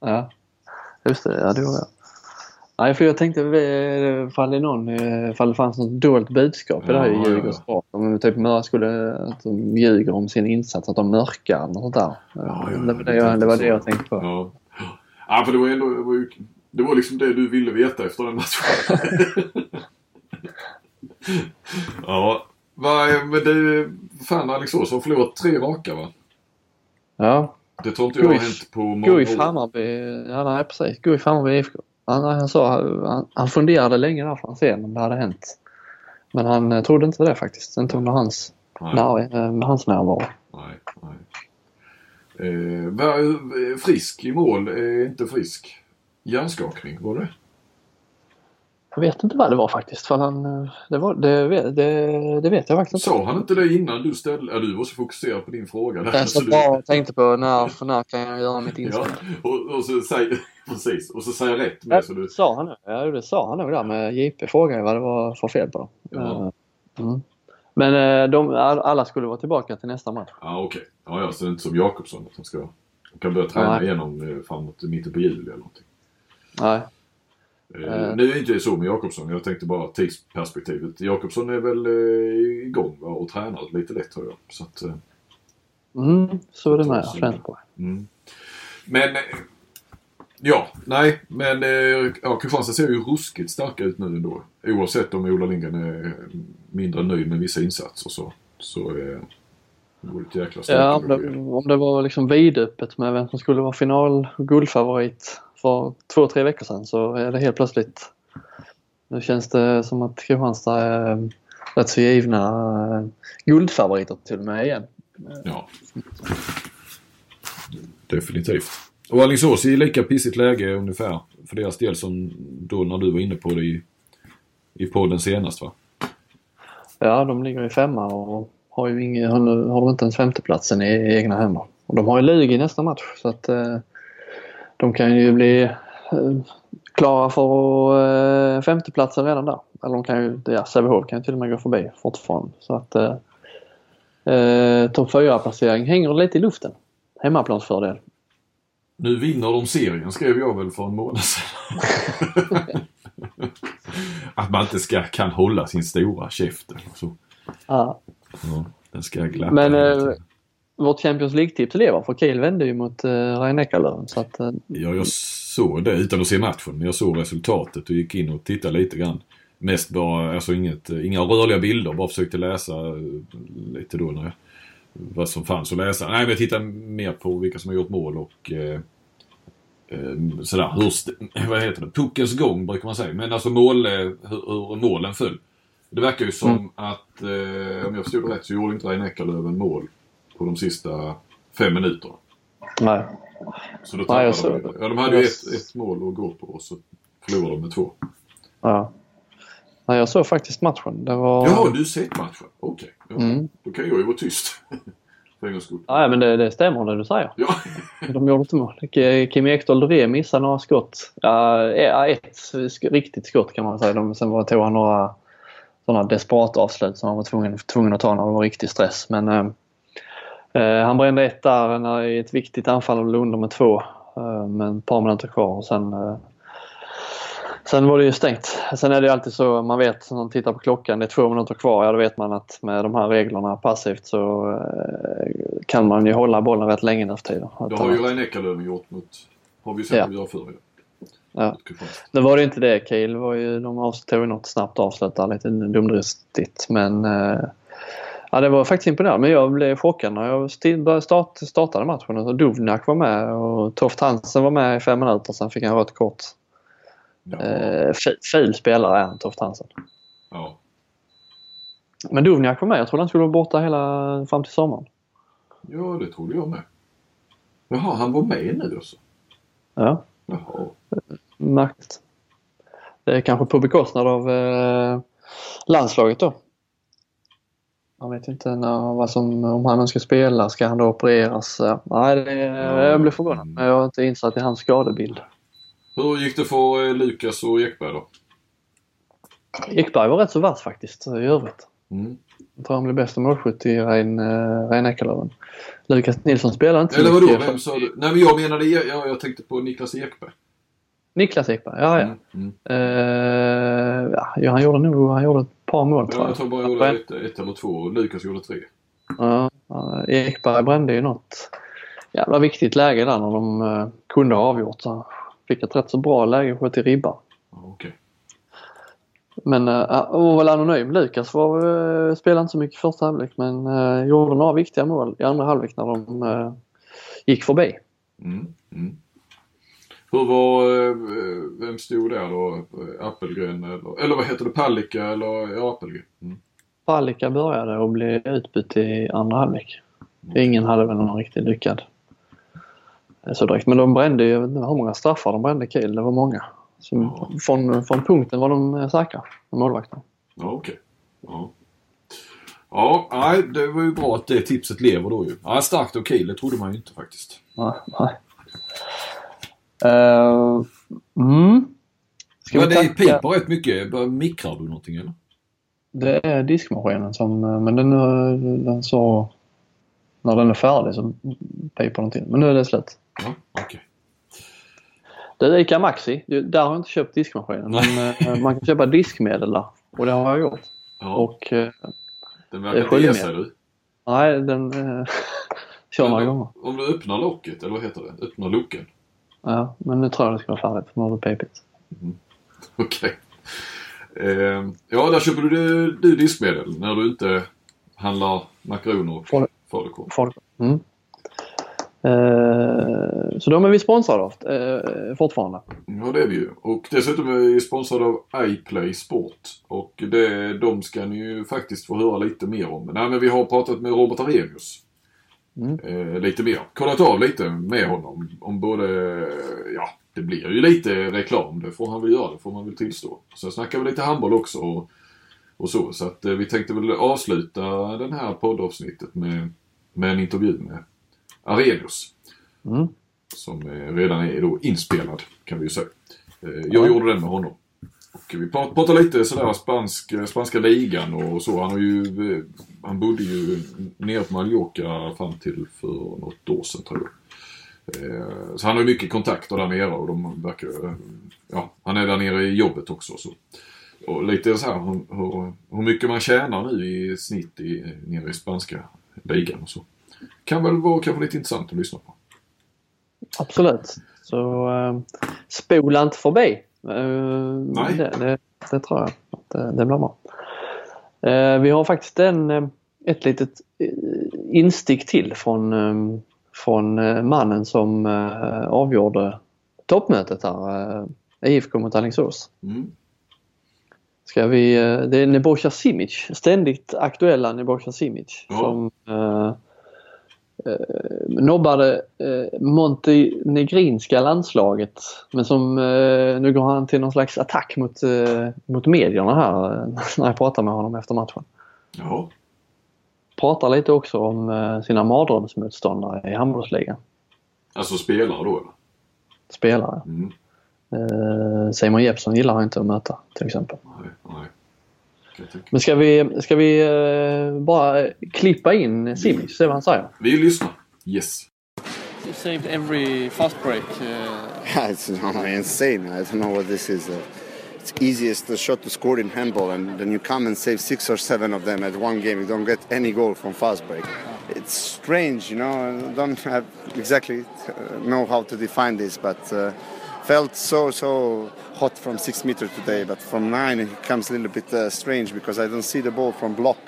Ja, just det. Ja, det gjorde jag. Nej, för jag tänkte eh, ifall det, någon, eh, ifall det fanns något dolt budskap i det här Ja, i ja. Om typ skulle, att de ljuger om sin insats, att de mörkar något sånt där. Ja, ja, det, var det, jag, det var det jag tänkte på. Ja. ja, för det var ändå, det var, ju, det var liksom det du ville veta efter den matchen. ja, men det, fan Alingsås har förlorat tre raka va? Ja, Det tror inte jag har hänt på många Guif år. Hammarby, ja nej precis. Guif Hammarby IFK. Han, han sa, han, han funderade länge där för att se om det hade hänt. Men han eh, trodde inte det faktiskt. Inte under hans, när, eh, med hans närvaro. nej, nej. Eh, eh, frisk i mål, är inte frisk. Hjärnskakning, var det Jag vet inte vad det var faktiskt. För han, eh, det, var, det, vet- det, det vet jag faktiskt inte. Sa han inte det innan du ställde... Ja, du var så fokuserad på din fråga. Där, Jag så du- bara och tänkte på när, för när kan jag göra mitt Ja, inspel. och, och så säger... Precis. Och så säger jag rätt med så du... Sa han? Ja, det sa han nog där med JP frågade vad det var för fel på dem. Ja. Eh, Mm. Men eh, de, all- alla skulle vara tillbaka till nästa match. Ja, okej. Ja, ja, så det är inte som Jakobsson han ska... Kan börja träna Nej. igenom framåt mitten på juli eller någonting. Nej. Eh, Eh. Nu är inte det så med Jakobsson. Jag tänkte bara tidsperspektivet. Jakobsson är väl eh, igång va? och tränar lite lätt tror jag. Så att, eh, Mm, så är det med. Fränt på. mm. Men eh, ja, nej, men eh, ja, Kristianstad ser ju ruskigt starka ut nu ändå. Oavsett om Ola Lindgren är mindre nöjd med vissa insatser så, så eh, Ja, om det, om det var liksom vidöppet med vem som skulle vara final guldfavorit för två, tre veckor sedan så är det helt plötsligt nu känns det som att Kristianstad är eh, rätt så givna eh, guldfavoriter till och med igen. Ja. Definitivt. Och Alingsås är i lika pissigt läge ungefär för deras del som då när du var inne på det i, i podden senast va? Ja, de ligger i femma och har ju ingen, har, har de inte ens femteplatsen i egna händer. Och de har ju Lugi i nästa match så att eh, de kan ju bli eh, klara för eh, femteplatsen redan där. Eller de kan ju, ja, Sävehof kan ju till och med gå förbi fortfarande. Så att eh, eh, topp 4-placering hänger lite i luften. Hemmaplansfördel. Nu vinner de serien skrev jag väl för en månad sedan. Att man inte ska, kan hålla sin stora och Så. Ja. Ja, den ska glappa Men eh. Vårt Champions League-tips lever för Kiel vände ju mot eh, Rhein-Neckarlöven. Så att, eh, Ja, jag såg det utan att se matchen. Men jag såg resultatet och gick in och tittade lite grann. Mest bara, alltså inget, inga rörliga bilder. Bara försökte läsa eh, lite då när jag, vad som fanns att läsa. Nej, men jag tittade mer på vilka som har gjort mål och eh, eh, sådär. Hur, vad heter det? Puckens gång brukar man säga. Men alltså mål, eh, hur, hur målen föll. Det verkar ju som Mm. att, eh, om jag förstod det rätt, så gjorde inte Reine Eckerlöven mål på de sista fem minuterna. nej. Så då Nej, jag de, ja, de hade ju ett, ett mål att gå på och så förlorade de med två. Ja. Nej, jag såg faktiskt matchen. Det var... Jaha, du sett matchen? Okej. Ja. Mm. Då kan jag ju vara tyst. för en gångs skull. Men det, det stämmer det du säger. Ja. De gjorde inte mål. Kim Ekdahl Doré missade några skott. Ja, ett riktigt skott kan man säga. De, sen var, tog han några sådana desperat avslut som han var tvungen, tvungen att ta när det var riktig stress. Men eh, han brände ett där i ett viktigt anfall och låg under med två eh, med ett par minuter kvar. Och sen, eh, sen var det ju stängt. Sen är det ju alltid så, man vet när man tittar på klockan, det är två minuter kvar. Ja, då vet man att med de här reglerna passivt så eh, kan man ju hålla bollen rätt länge nu för tiden. Det har ju Rein Eckerlöven gjort mot... Har vi sett Ja. dem göra förr. Ja. Nu var det inte det. Kiel var ju, de ju något snabbt avslut där, lite dumdristigt. Men eh, ja, det var faktiskt imponerande. Men jag blev chockad när jag började start, startade matchen. Och Duvnak var med och Toft Hansen var med i fem minuter. Sen fick han rött kort. Ja. Eh, spelare är han, Toft Hansen. ja. Men Duvnak var med. Jag trodde han skulle vara borta hela fram till sommaren. ja, det trodde jag med. Jaha, han var med nu alltså? Ja, Jaha. märkligt. Det är kanske på bekostnad av eh, landslaget då. Man vet inte när, vad som, om han ska spela. Ska han då opereras? Nej, det, jag blev förvånad. Men jag är inte insatt i hans skadebild. Hur gick det för eh, Lukas och Ekberg då? Ekberg var rätt så vass faktiskt i övrigt. Mm. Jag tror han blev bästa målskytt i Rein, eh. Lukas Nilsson spelade inte så Eller vadå, mycket. vem sa du? Nej men jag menade, E- ja, jag tänkte på Niklas Ekberg. Niklas Ekberg, ja ja. Mm. Mm. Eh, ja. han gjorde nog han gjorde par mål tror Ja, jag. jag tror bara jag gjorde ett, ett eller två och Lukas gjorde tre. Ja, Ekberg brände ju något jävla viktigt läge där när de eh, kunde ha avgjort. Så fick ett rätt så bra läge sköt i ribban. Okej. Men uh, var väl anonym. Lukas var, uh, spelade inte så mycket i första halvlek men uh, gjorde några viktiga mål i andra halvlek när de uh, gick förbi. Mm. Mm. Hur var, eh, vem stod där då? Appelgren eller, eller vad heter det? Palicka eller ja, Appelgren? Mm. Palicka började och blev utbytt i andra halvlek. Ingen hade väl någon riktigt lyckad eh, så direkt. Men de brände ju, jag vet inte hur många straffar de brände Kiel. Det var många. Så Ja. från, från punkten var de eh, säkra, målvakterna. Ja, okej. Ja. Ja, nej, det var ju bra att det tipset lever då ju. Ja, starkt och Kiel, det trodde man ju inte faktiskt. Nej, nej. Eh, mm. Ska Men vi det tacka? piper rätt mycket. Bara Mikrar du någonting eller? Det är diskmaskinen som, eh, men den, eh, den så... När den är färdig så piper den till. Men nu är det slut. Ja, okej. Det är Ica Maxi. Där har jag inte köpt diskmaskinen. Men man kan köpa diskmedel där. Och det har jag gjort. Ja, Och den det är verkar inte ge sig du. nej, den kör några gånger. Om du öppnar locket, eller vad heter det? Öppnar loken. Ja, men nu tror jag det ska vara färdigt. Nu har det pipit. Okej. Eh, ja, där köper du, du diskmedel när du inte handlar makaroner och Falu- falukorv. Mm. Eh, så de är vi sponsrade av eh, fortfarande. Ja, det är vi ju. Och dessutom är vi sponsrade av iPlay Sport. Och det, de ska ni ju faktiskt få höra lite mer om. Nej, men vi har pratat med Robert Arrhenius. Mm. Eh, lite mer. Kollat av lite med honom. Om både, ja, det blir ju lite reklam. Det får han väl göra, det får man väl tillstå. Sen snackar vi lite handboll också och, och så. Så att eh, vi tänkte väl avsluta den här poddavsnittet med, med en intervju med Arrhenius. Mm. Som eh, redan är då inspelad kan vi ju säga. Eh, Jag Ja. gjorde den med honom. Och vi pratar lite sådär spansk, eh, spanska ligan och så. Han har ju, eh, han bodde ju nere på Mallorca fram till för något år sedan tror jag. Eh, så han har ju mycket kontakter där nere och de verkar, ja, han är där nere i jobbet också. Så. Och lite så här hur, hur, hur mycket man tjänar nu i snitt i, nere i spanska ligan och så. Kan väl vara kanske lite intressant att lyssna på. Absolut. Så eh, spola inte förbi. Eh, Nej. Det, det, det tror jag att det, det blir bra. Eh, vi har faktiskt en, eh, ett litet eh, instick till från, eh, från eh, mannen som eh, avgjorde toppmötet här. Eh, IFK mot Alingsås. Mm. Ska vi, eh, det är Nebojsa Simic, ständigt aktuella Nebojsa Simic Ja. som eh, nobbade eh, montenegrinska landslaget men som eh, nu går han till någon slags attack mot, eh, mot medierna här eh, när jag pratar med honom efter matchen. Ja. pratar lite också om eh, sina mardrömsmotståndare i handbollsligan. Alltså spelare då eller? Spelare. Mm. Eh, Simon Jeppsson gillar han inte att möta till exempel. Nej, nej. Kan. Men ska vi, ska vi eh, bara klippa in Simic, se vad han säger? Vi lyssnar. Yes. You saved every fast break. it's insane. I don't know what this is. Uh, it's easiest shot to score in handball, and then you come and save six or seven of them at one game. You don't get any goal from fast break. It's strange, you know. I don't have exactly uh, know how to define this, but uh, felt so so hot from six meter today. But from nine, it comes a little bit uh, strange because I don't see the ball from block.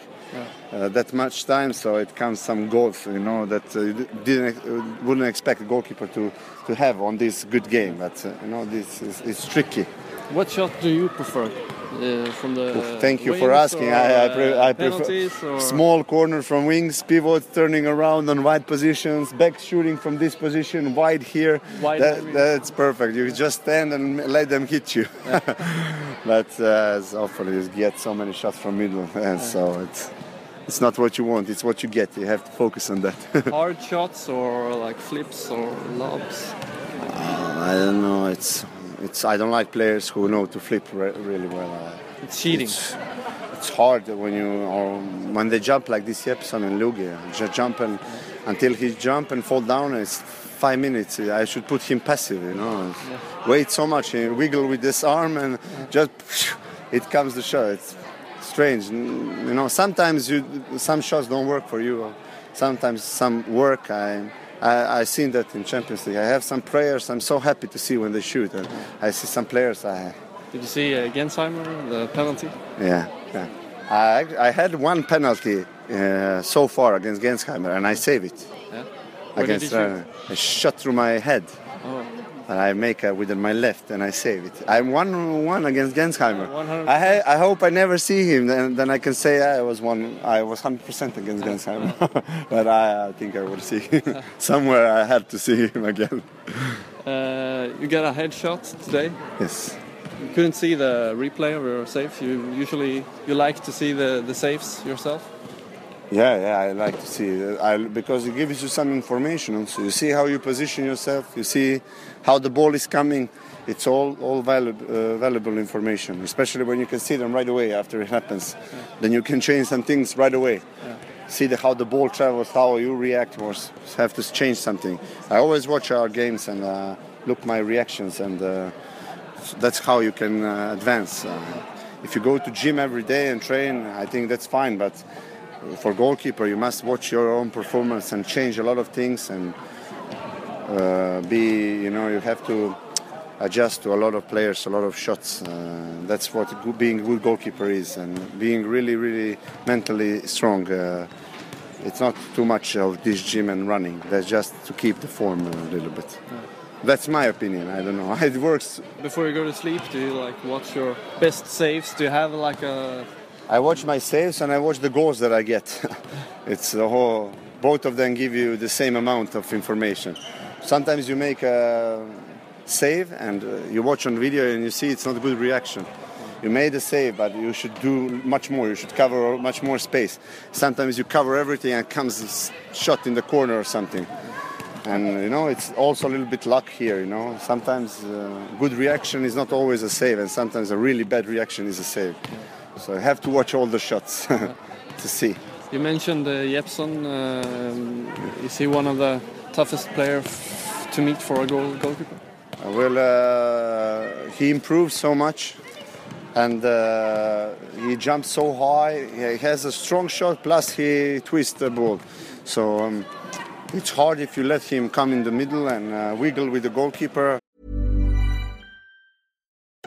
Uh, that much time, so it comes some goals, you know, that uh, you didn't uh, wouldn't expect a goalkeeper to, to have on this good game. But uh, you know, this is it's tricky. What shot do you prefer? Uh, from the Thank you for asking. or, I, I, pre- uh, I prefer or- small corner from wings, pivot turning around on wide positions, back shooting from this position, wide here. Wide That- that's perfect. You just stand and let them hit you. but uh, as hopefully you get so many shots from middle, and so it's it's not what you want. It's what you get. You have to focus on that. hard shots or like flips or lobs? I don't know. It's it's. I don't like players who know to flip re- really well. Uh, It's cheating. It's, it's hard when you or when they jump like this Jepson and Luge. Just jump and until he jump and fall down. It's five minutes. I should put him passive. You know, wait so much. He wiggle with this arm and just it comes the shot. It's strange. You know, sometimes you some shots don't work for you. Sometimes some work. I. I, I seen that in Champions League. I have some players I'm so happy to see when they shoot, and I see some players I Did you see uh, Gensheimer, the penalty? yeah, yeah. I, I had one penalty uh, so far against Gensheimer, and I saved it. Yeah. Against uh, a shot through my head. And I make uh, with my left, and I save it. I won one one against Gensheimer. I, ha- I hope I never see him, then, then I can say I was one. I was 100% against Gensheimer, but I, I think I will see him somewhere. I have to see him again. Uh, you got a headshot today. Yes. You couldn't see the replay of your save. You usually you like to see the, the saves yourself. Yeah, yeah, I like to see it. I, because it gives you some information. So you see how you position yourself. You see how the ball is coming. It's all all valuable, uh, valuable information, especially when you can see them right away after it happens. Then you can change some things right away. See the, how the ball travels, how you react, or have to change something. I always watch our games and uh, look my reactions, and uh, that's how you can uh, advance. Uh, if you go to gym every day and train, I think that's fine. But for goalkeeper, you must watch your own performance and change a lot of things and uh, be, you know, you have to adjust to a lot of players, a lot of shots. Uh, that's what go- being a good goalkeeper is, and being really, really mentally strong. Uh, it's not too much of this gym and running. That's just to keep the form a little bit. That's my opinion. I don't know. It works Before you go to sleep, do you like watch your best saves? Do you have like a I watch my saves and I watch the goals that I get. it's the whole. Both of them give you the same amount of information. Sometimes you make a save and uh, you watch on video and you see it's not a good reaction. You made a save, but you should do much more. You should cover much more space. Sometimes you cover everything and comes shot in the corner or something. And you know, it's also a little bit luck here. You know, sometimes uh, good reaction is not always a save, and sometimes a really bad reaction is a save. So I have to watch all the shots to see. You mentioned uh, Jepson. Um, is he one of the toughest players to meet for a goal goalkeeper? Uh, Well, uh, he improves so much, and uh, he jumps so high. He has a strong shot, plus he twists the ball. So um, it's hard if you let him come in the middle and uh, wiggle with the goalkeeper.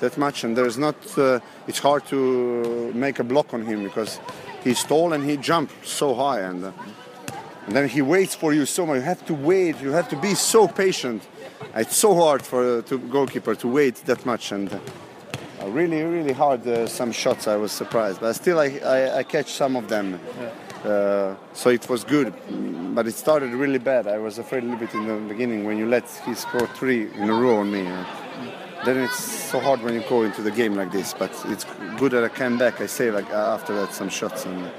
that much, and there's not. Uh, it's hard to make a block on him because he's tall and he jumps so high, and, uh, and then he waits for you so much. You have to wait. You have to be so patient. It's so hard for to goalkeeper to wait that much, and uh, really, really hard. Uh, some shots I was surprised, but still I, I, I catch some of them. Uh, so it was good, but it started really bad. I was afraid a little bit in the beginning when you let he score three in a row on me. Then it's so hard when you go into the game like this. But it's good that I came back. I say like uh, after that some shots, and,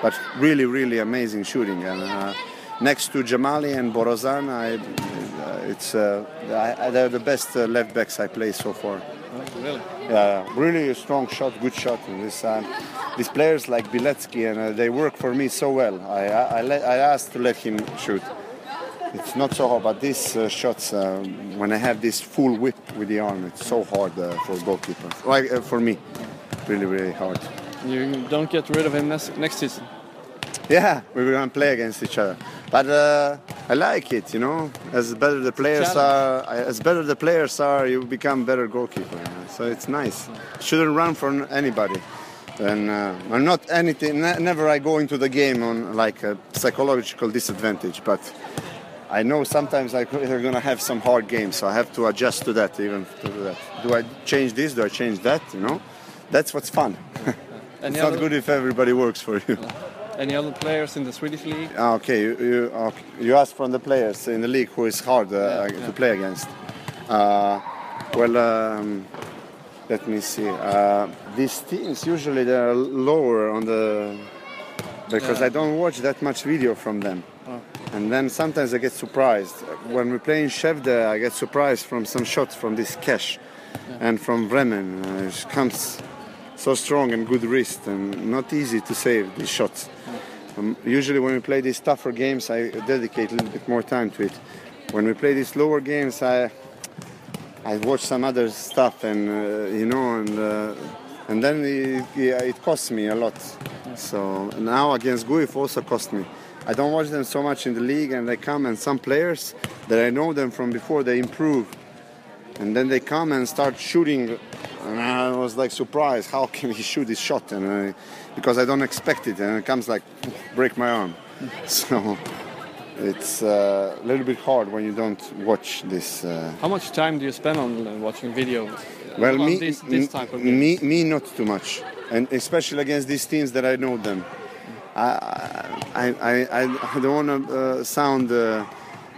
but really, really amazing shooting. And uh, next to Jamali and Borozan, I, uh, it's uh, I, they're the best uh, left backs I play so far. Really? Yeah, really a strong shot, good shot. And this, uh, these players like Biletsky, and uh, they work for me so well. I, I, I, let, I asked to let him shoot. It's not so hard, but these uh, shots, uh, when I have this full whip with the arm, it's so hard uh, for goalkeeper. Like uh, for me, really, really hard. You don't get rid of him next, next season. Yeah, we gonna play against each other, but uh, I like it. You know, as better the players are, as better the players are, you become better goalkeeper. you know. So it's nice. Shouldn't run from anybody. And uh, I'm not anything. Ne- never I go into the game on like a psychological disadvantage, but I know sometimes I they're gonna have some hard games, so I have to adjust to that. Even to that. Do I change this? Do I change that? You know, that's what's fun. It's not good if everybody works for you. Any other players in the Swedish league? Ah, Okay, you, you, okay. you asked from the players in the league who is hard uh, Yeah, to yeah. play against. Uh, well, um, let me see. Uh, these teams usually they're lower on the because Yeah. I don't watch that much video from them. And then sometimes I get surprised. When we play in Shevde, I get surprised from some shots from this Cash and from Bremen. Uh, it comes so strong and good wrist and not easy to save these shots. Um, usually when we play these tougher games, I dedicate a little bit more time to it. When we play these lower games, I I watch some other stuff and uh, you know and uh, and then it, it costs me a lot. So now against Guif also cost me. I don't watch them so much in the league, and they come and some players that I know them from before they improve, and then they come and start shooting, and I was like surprised. How can he shoot this shot? And I, because I don't expect it, and it comes like break my arm. So it's uh, a little bit hard when you don't watch this. Uh, How much time do you spend on uh, watching video? well, me, this, this type of me, me, not too much, and especially against these teams that I know them. I, I, I, I don't want to uh, sound uh,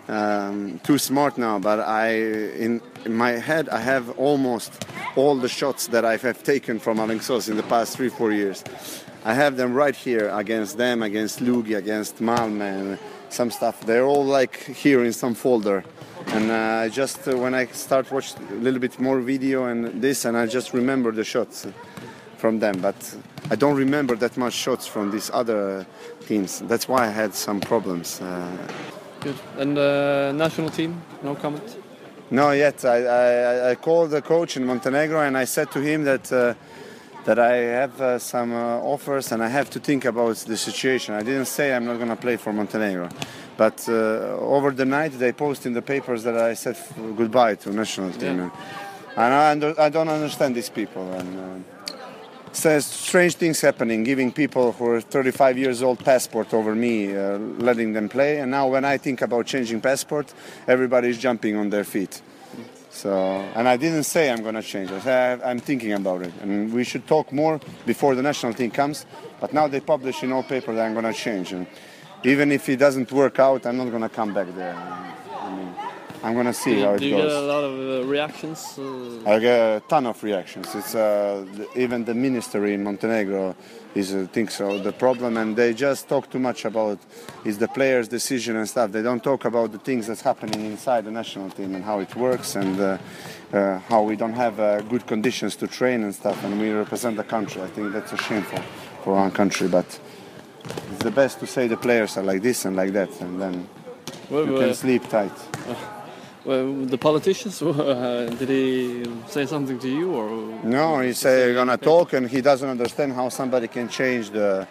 um, too smart now, but I, in, in my head, I have almost all the shots that I have taken from Alingsås in the past three, four years. I have them right here against them, against Lugi, against Malmö, and some stuff. They're all like here in some folder. And uh, just uh, when I start watch a little bit more video and this, and I just remember the shots from them. But I don't remember that much shots from these other teams. That's why I had some problems. Uh, Good. And uh, national team? No comment. no, yet I, I, I called the coach in Montenegro and I said to him that uh, that I have uh, some uh, offers and I have to think about the situation. I didn't say I'm not going to play for Montenegro, but uh, over the night they post in the papers that I said f- goodbye to national team, Yeah. and, and I, under, I don't understand these people. And uh, says strange things happening, giving people who are 35 years old passport over me, uh, letting them play. And now when I think about changing passport, everybody's jumping on their feet. So, and I didn't say I'm going to change. I said I'm thinking about it, and we should talk more before the national team comes. But now they publish in all paper that I'm going to change, and even if it doesn't work out, I'm not going to come back there. I'm going to see Do, how it do you get a lot of uh, reactions? Uh, I get a ton of reactions. It's uh, the, even the ministry in Montenegro is uh, thinks so the problem, and they just talk too much about is the players' decision and stuff. They don't talk about the things that's happening inside the national team and how it works and uh, uh, how we don't have uh, good conditions to train and stuff, and we represent the country. I think that's a shameful for our country, but it's the best to say the players are like this and like that, and then well, you uh, can sleep tight. Well, the politicians, uh, did he say something to you or? No, he said he's gonna talk, and he doesn't understand how somebody can change the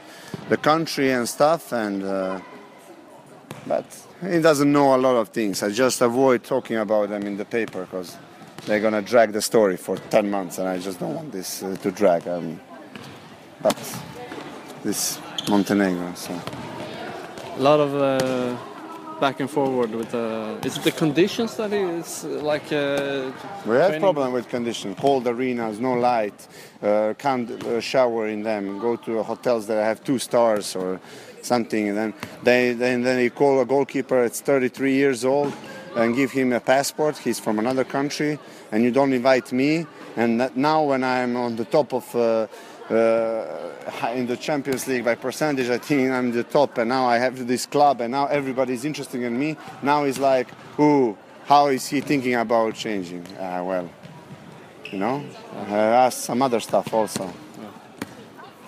the country and stuff. And uh, but he doesn't know a lot of things. I just avoid talking about them in the paper because they're gonna drag the story for 10 months, and I just don't want this uh, to drag. Um, but this Montenegro, so A lot of uh, back and forward with the. Is it the conditions that is uh, like? Uh, we have training- problem with condition. Cold arenas, no light, uh, can't uh, shower in them. Go to hotels that have two stars or something, and then they then then you call a goalkeeper. It's 33 years old. And give him a passport. He's from another country, and you don't invite me. And that now, when I'm on the top of uh, uh, in the Champions League by percentage, I think I'm the top. And now I have this club, and now everybody's interested in me. Now it's like, ooh, how is he thinking about changing? Uh, well, you know, uh, some other stuff also.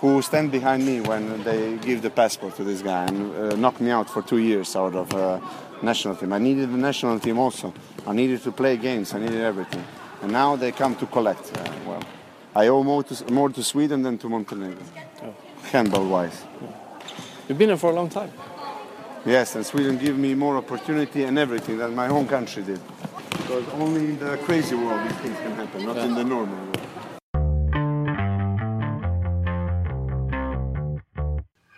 Who stand behind me when they give the passport to this guy and uh, knock me out for two years out of uh, national team? I needed the national team also. I needed to play games. I needed everything. And now they come to collect. Uh, well, I owe more to, more to Sweden than to Montenegro, handball-wise. You've been here for a long time. Yes, and Sweden give me more opportunity and everything than my home country did. Because only in the crazy world these things can happen, not in the normal world.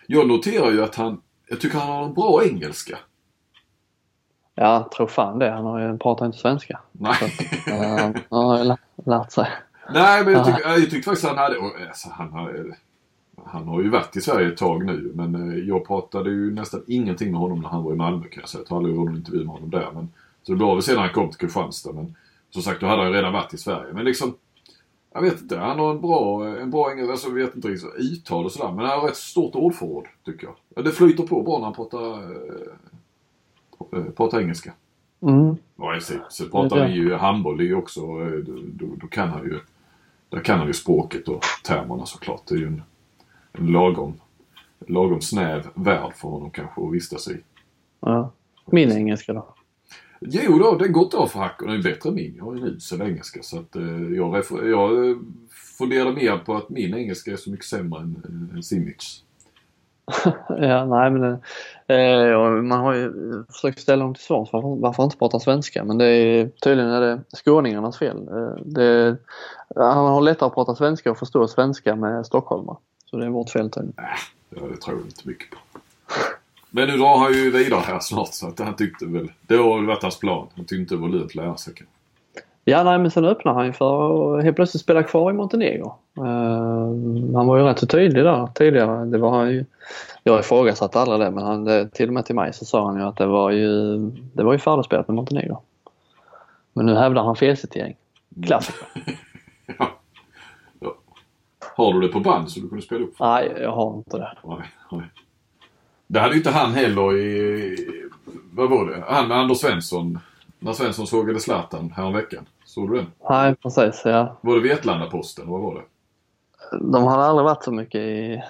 Jag noterar ju att han, jag tycker han har en bra engelska. Ja, jag tror fan det. Han har ju, pratar inte svenska. Nej. Uh, han har ju lärt sig. Nej, men jag, tycker, jag tyckte faktiskt han hade... Alltså, han, har, han har ju varit i Sverige ett tag nu men eh, jag pratade ju nästan ingenting med honom när han var i Malmö kan jag säga. Jag tar aldrig någon intervju med honom där. Men, så det var väl sedan han kom till Kristianstad. Men som sagt, då hade han ju redan varit i Sverige. Men liksom... Jag vet inte. Han har en bra, en bra engelska, alltså, jag vet inte riktigt uttal och sådär. Men han har rätt stort ordförråd tycker jag. Ja, Det flyter på bra när han pratar, eh, pratar engelska. Mm. Ja, i sig. Så pratar vi ju handboll, det är ju också, då, då, då kan han ju, där kan han ju språket och termerna såklart. Det är ju en, en lagom, lagom snäv värld för honom kanske att vistas i. Ja. Min engelska då? Jo då, det går inte av för hack och den är bättre än min. Jag har ju en usel engelska så att eh, jag, jag eh, funderar mer på att min engelska är så mycket sämre än, än Simics. Ja, nej men eh, man har ju försökt ställa dem till svars varför, varför inte pratar svenska men det är tydligen är det skåningarnas fel. Eh, det, han har lättare att prata svenska och förstå svenska med stockholmare. Så det är vårt fel tydligen. Ja, det tror jag inte mycket på. Men nu drar han ju vidare här snart så att han tyckte väl, det har väl varit hans plan. Han tyckte inte det var lönt att lära sig kanske. Ja, nej men sen öppnar han ju för att helt plötsligt spela kvar i Montenegro. Eh, han var ju rätt så tydlig där tidigare. Det var han ju, jag ifrågasatte aldrig det men han, det, till och med till mig så sa han ju att det var ju, det var ju färdigspelat med Montenegro. Men nu hävdar han felcitering. Klassiker. Ja. ja. Har du det på band så du kunde spela upp? Nej, jag har inte det. Nej, nej. Det hade ju inte han heller i... Vad var det? Han med Anders Svensson. När Svensson sågade Zlatan häromveckan. Såg du den? Nej, precis. Ja. Var det Vetlanda-Posten? Vad var det? De har aldrig varit så mycket i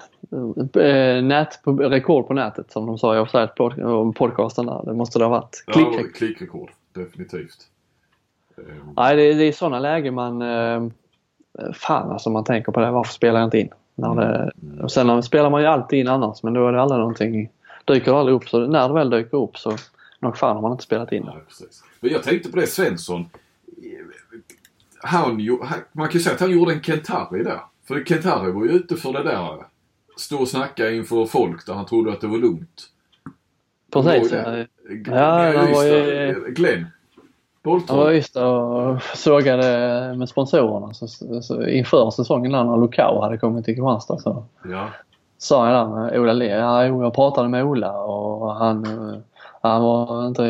eh, nät, på, rekord på nätet som de sa i Offside pod, podcasten där. Det måste det ha varit. Ja, Klick, klickrekord. Definitivt. Eh, Nej, det, det är sådana lägen man... Eh, fan alltså man tänker på det. Varför spelar jag inte in? När det, och sen spelar man ju alltid in annars men då är det aldrig någonting... Dyker det aldrig upp. Så när det väl dyker upp så nog fan har man inte spelat in det. Precis. Men jag tänkte på det Svensson. Han, han, man kan ju säga att han gjorde en Kentari där. För Kentari var ju ute för det där. Stå och snacka inför folk där han trodde att det var lugnt. Precis. Var Ja, Ja, ja, han var ju-. Glenn. Han var just och sågade med sponsorerna så, så inför säsongen där när Lukau hade kommit till Kristianstad så Ja. sa jag där med Ola Le. Ja, jag pratade med Ola och han, eh, han var, inte,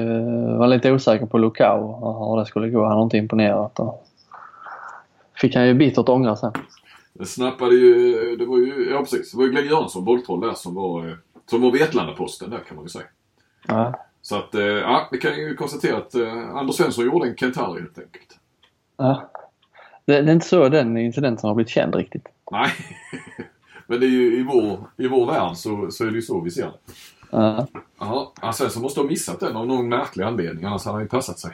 var lite osäker på Lukau och hur det skulle gå. Han var inte imponerat. Och fick han ju bittert ångra sen. Det snappade ju, det var ju, ja precis. Det var ju Glenn Göransson, bolltroll där som var, som var Vetlanda-Posten där kan man ju säga. Ja. Så att, eh, ja, vi kan ju konstatera att eh, Anders Svensson gjorde en Kentari helt enkelt. Ja. Det, det är inte så den incidenten har blivit känd riktigt. Nej. Men det är ju i vår, i vår värld så, så är det ju så vi ser det. Ja. Ja, ja, Svensson måste ha missat den av någon märklig anledning. Annars hade han ju passat sig.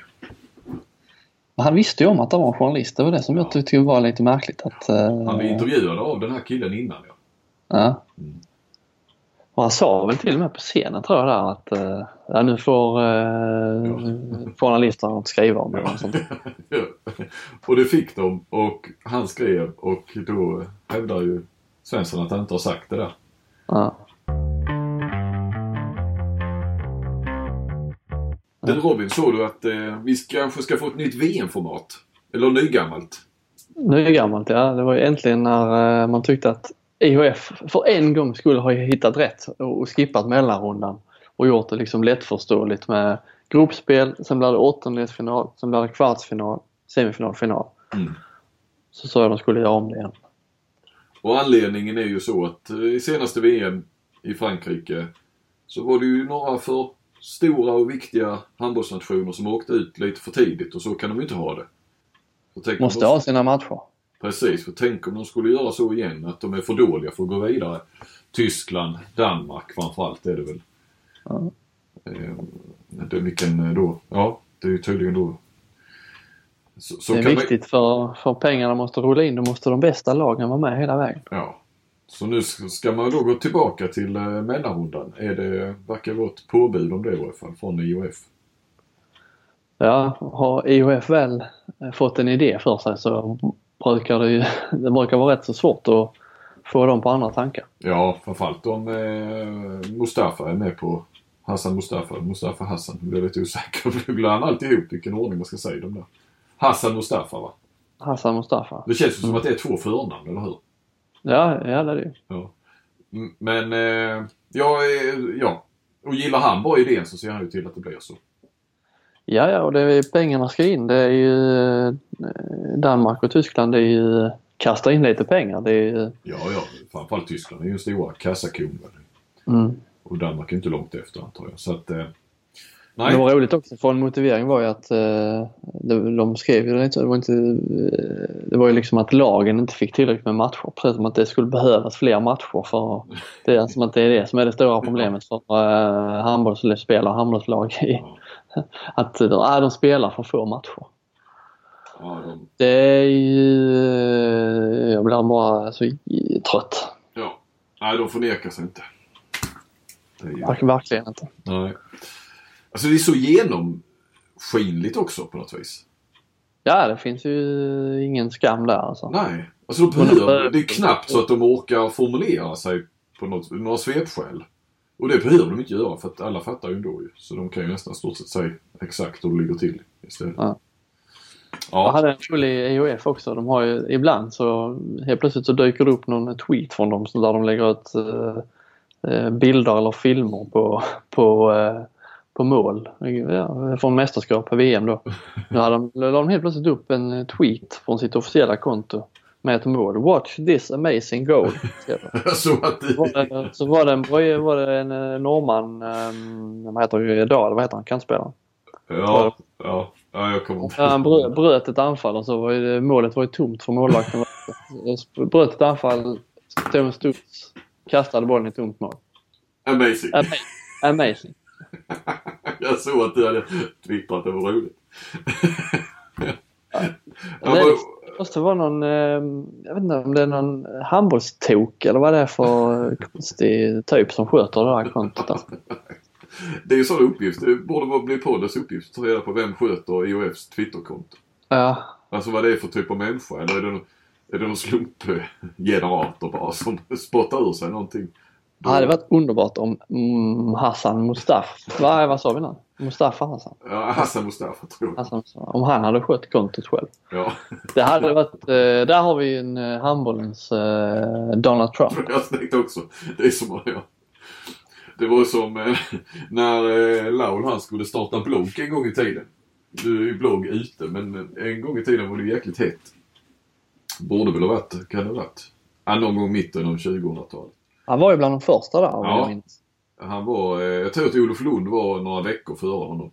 Han visste ju om att det var en journalist. Det var det som jag tyckte var lite märkligt. Att, eh, Han blev intervjuad av den här killen innan ja. Ja. Och han sa väl till och med på scenen tror jag där att uh, ja, nu får uh, journalisterna något att skriva om det. och sånt. Ja. och det fick de och han skrev och då hävdar ju Svensson att han inte har sagt det där. Ja. Den Robin, såg du att eh, vi kanske ska få ett nytt VM-format? Eller nygammalt? Nygammalt ja. Det var ju äntligen när uh, man tyckte att IHF för en gång skulle ha hittat rätt och, skippat mellanrundan och gjort det liksom lättförståeligt med gruppspel, sen blir det åttondelsfinal, sen blir det kvartsfinal, semifinal, final. Mm. Så sa jag de skulle göra om det igen. Och anledningen är ju så att eh, i senaste VM i Frankrike så var det ju några för stora och viktiga handbollsnationer som åkte ut lite för tidigt och så kan de ju inte ha det. Måste de- ha sina matcher. Precis, för tänk om de skulle göra så igen att de är för dåliga för att gå vidare. Tyskland, Danmark framförallt är det väl. Ja. Eh, det, vilken eh, då? Ja, det är ju tydligen då. Så, så det är viktigt för, för pengarna måste rulla in. Då måste de bästa lagen vara med hela vägen. Man, ja. Så nu ska man då gå tillbaka till eh, mellanrundan. Är det, verkar vara ett påbud om det i varje fall från IOF. Ja, har IHF väl fått en idé för sig så brukar det ju, det brukar vara rätt så svårt att få dem på andra tankar. Ja, framförallt om eh, Mustafa är med på Hassan Mustafa, Mustafa Hassan. Jag blir lite osäker. Jag blandar alltid ihop vilken ordning man ska säga dem där. Hassan Mustafa va? Hassan Mustafa. Det känns ju som att det är två förnamn, eller hur? Ja, ja det. Ja. Mm, Men, eh, ja, ja. Och gillar han bara idén så ser han ju till att det blir så. Ja, ja, och det är, pengarna ska in. Det är ju eh, Danmark och Tyskland, det är ju kasta in lite pengar. Det är ju, Ja, ja. Framförallt Tyskland är ju stora kassakon. mm. Och Danmark är inte långt efter antar jag. Så att, eh, Det nej. var roligt också för en motivering var ju att eh, de, de skrev ju lite, det var inte, eh, det var ju liksom att lagen inte fick tillräckligt med matcher. Precis som att det skulle behövas fler matcher för det är som att det är det som är det stora problemet för eh, handbollsspelare och handbollslag. I, att de, de spelar för få matcher. Ja, de, Det är ju, jag blir bara så trött. ja. nej, de förnekar sig inte. Det ju, Verk- Verkligen inte. nej. Alltså det är så genomskinligt också på något vis. Ja, det finns ju ingen skam där alltså. Nej. Alltså de behöver, det är knappt så att de orkar formulera sig på något, några svepskäl. Och det behöver de inte göra för att alla fattar ju ändå ju. Så de kan ju nästan stort sett säga exakt hur det ligger till istället. Ja. Ja. Jag hade en full i EOF också. De har ju ibland så helt plötsligt så dyker det upp någon tweet från dem där de lägger ut eh, eh, bilder eller filmer på, på, eh, på mål. Ja, från mästerskap på VM då. Nu hade de, la de helt plötsligt upp en eh, tweet från sitt officiella konto med ett mål. Watch this amazing goal. Så var det, så var det en, broj- var det en eh, norrman, um, vad heter det, Dahl, vad heter han, kantspelaren? ja, ja, ja, jag kommer inte han bröt, bröt ett anfall och så var det, målet var ju tomt för målvakten. bröt ett anfall, stod en studs, kastade bollen i tomt mål. Amazing. Ama- Amazing. Jag såg att du hade twittrat, det var roligt. Det måste vara någon, eh, jag vet inte om det är någon handbollstok eller vad det är för konstig typ som sköter det här kontot. Alltså. det är ju sån uppgift. Det borde bli poddens uppgift att ta reda på vem sköter IOFs Twitterkonto. Ja, Alltså vad det är för typ av människa. Eller är det, någon- är det någon slumpgenerator bara som spottar ur sig någonting? Det hade varit underbart om mm, Hassan Mustafa, vad, vad sa vi nu? Mustafa Hassan? Ja, Hassan Mustafa tror jag. Hassan, om han hade skött kontot själv. Ja, Det hade varit, eh, där har vi en eh, handbollens eh, Donald Trump. jag tänkte också. Det är som ja. Det var som när Laul han skulle starta blogg en gång i tiden. Nu är ju blogg ute men en gång i tiden var det jäkligt hett. Borde väl ha varit, kan det ha varit? Ja, någon gång mitten av 2000-talet. Han var ju bland de första där om Ja. jag minns. Han var, eh, jag tror att Olof Lund var några veckor före honom.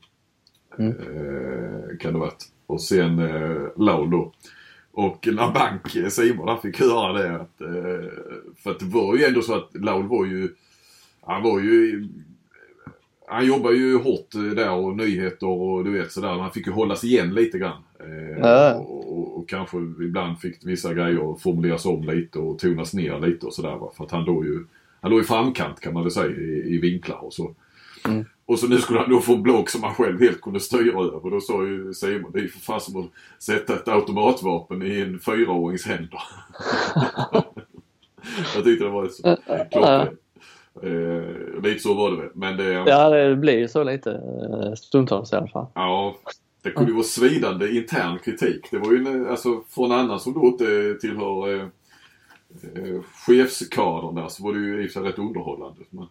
Mm. Eh, kan det ha varit. Och sen eh, Laul då. Och när Bank, Simon, han fick höra det att, för att det var ju ändå så att Laul var ju, han var ju, han jobbar ju hårt där och nyheter och du vet sådär. Han fick ju hållas igen lite grann. Eh, och, och, och kanske ibland fick vissa grejer formuleras om lite och tonas ner lite och sådär. För att han då ju han låg i framkant kan man väl säga i, i vinklar och så. Mm. Och så nu skulle han då få en block som han själv helt kunde styra över. Då sa ju Simon, det är ju för fan som att sätta ett automatvapen i en fyraårings händer. jag tyckte det var så klockrent. Eh, lite så var det väl. Men det, Ja, det blir ju så lite eh, stundtals i alla fall. Ja, det kunde ju vara svidande intern kritik. Det var ju alltså från annan som då inte tillhör eh, eh, chefskadern där så var det ju i sig rätt underhållande. Men,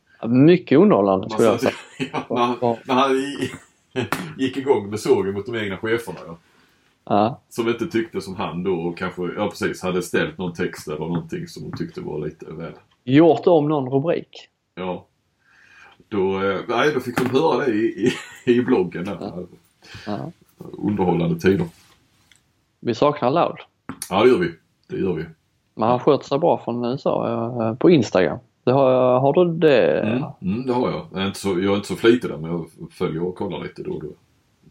Mycket underhållande man skulle jag säga. ja, när, han- när han i- gick igång med sågen mot de egna cheferna. Ja. Ja. Som inte tyckte som han då och kanske, ja precis, hade ställt någon text eller någonting som de tyckte var lite väl. Gjort om någon rubrik. Ja. Då, eh, nej, då fick de höra det i, i, i bloggen där. Ja. Underhållande tider. Vi saknar Loud. Ja, det gör vi. Det gör vi. Men han sköter sig bra från USA eh, på Instagram. Det har, har du det? Mm, mm, det har jag. Jag är, inte så, jag är inte så flitig där men jag följer och kollar lite då och då.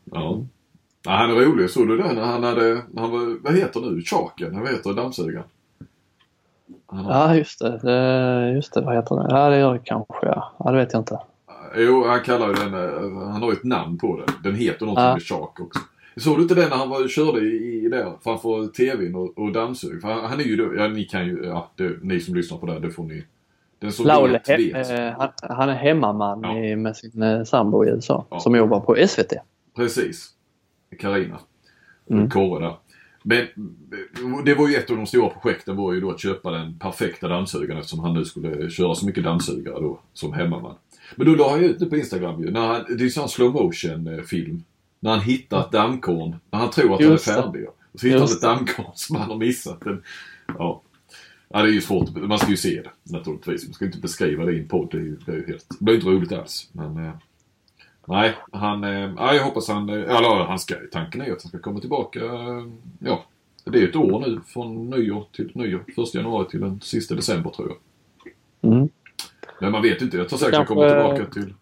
Ja. ja han är rolig. Såg du det när han hade, när han var, vad heter nu, Chaken? Vad heter dammsugaren? Har- Ja, just det. det. Just det, vad heter det? Ja, det gör det kanske ja. Ja, det vet jag inte. Jo, han kallar ju den, eh, han har ju ett namn på den. Den heter någonting Ja. med Shark också. Såg du inte den när han var, körde i, i där framför TVn och, och dammsug? För han, han är ju då, ja ni kan ju, ja det, ni som lyssnar på det här, det får ni. Den som Laul, vet, he, vet. eh, han, han är hemmaman Ja. i, med sin eh, sambo i USA Ja. som jobbar på SVT. Precis. Carina. Mm. Kåre där. Men det var ju ett av de stora projekten var ju då att köpa den perfekta dammsugaren eftersom han nu skulle köra så mycket dammsugare då som hemmaman. Men då la han ju ut det på Instagram ju. När han, det är ju sån slow motion eh, film. När han hittar ett dammkorn. När han tror att han är Just färdig. Och så hittar han Just ett dammkorn som han har missat. En, ja. ja, det är ju svårt. Man ska ju se det naturligtvis. Man ska inte beskriva det i en podd. Det, är ju, det, är ju helt, det blir inte roligt alls. Men eh, nej, han, eh, ja, jag hoppas han, eller han ska, tanken är ju att han ska komma tillbaka. Ja, det är ett år nu från nyår till nyår. Första januari till den sista december tror jag. Mm. Men man vet inte. Jag tror säkert Kanske- kommer tillbaka till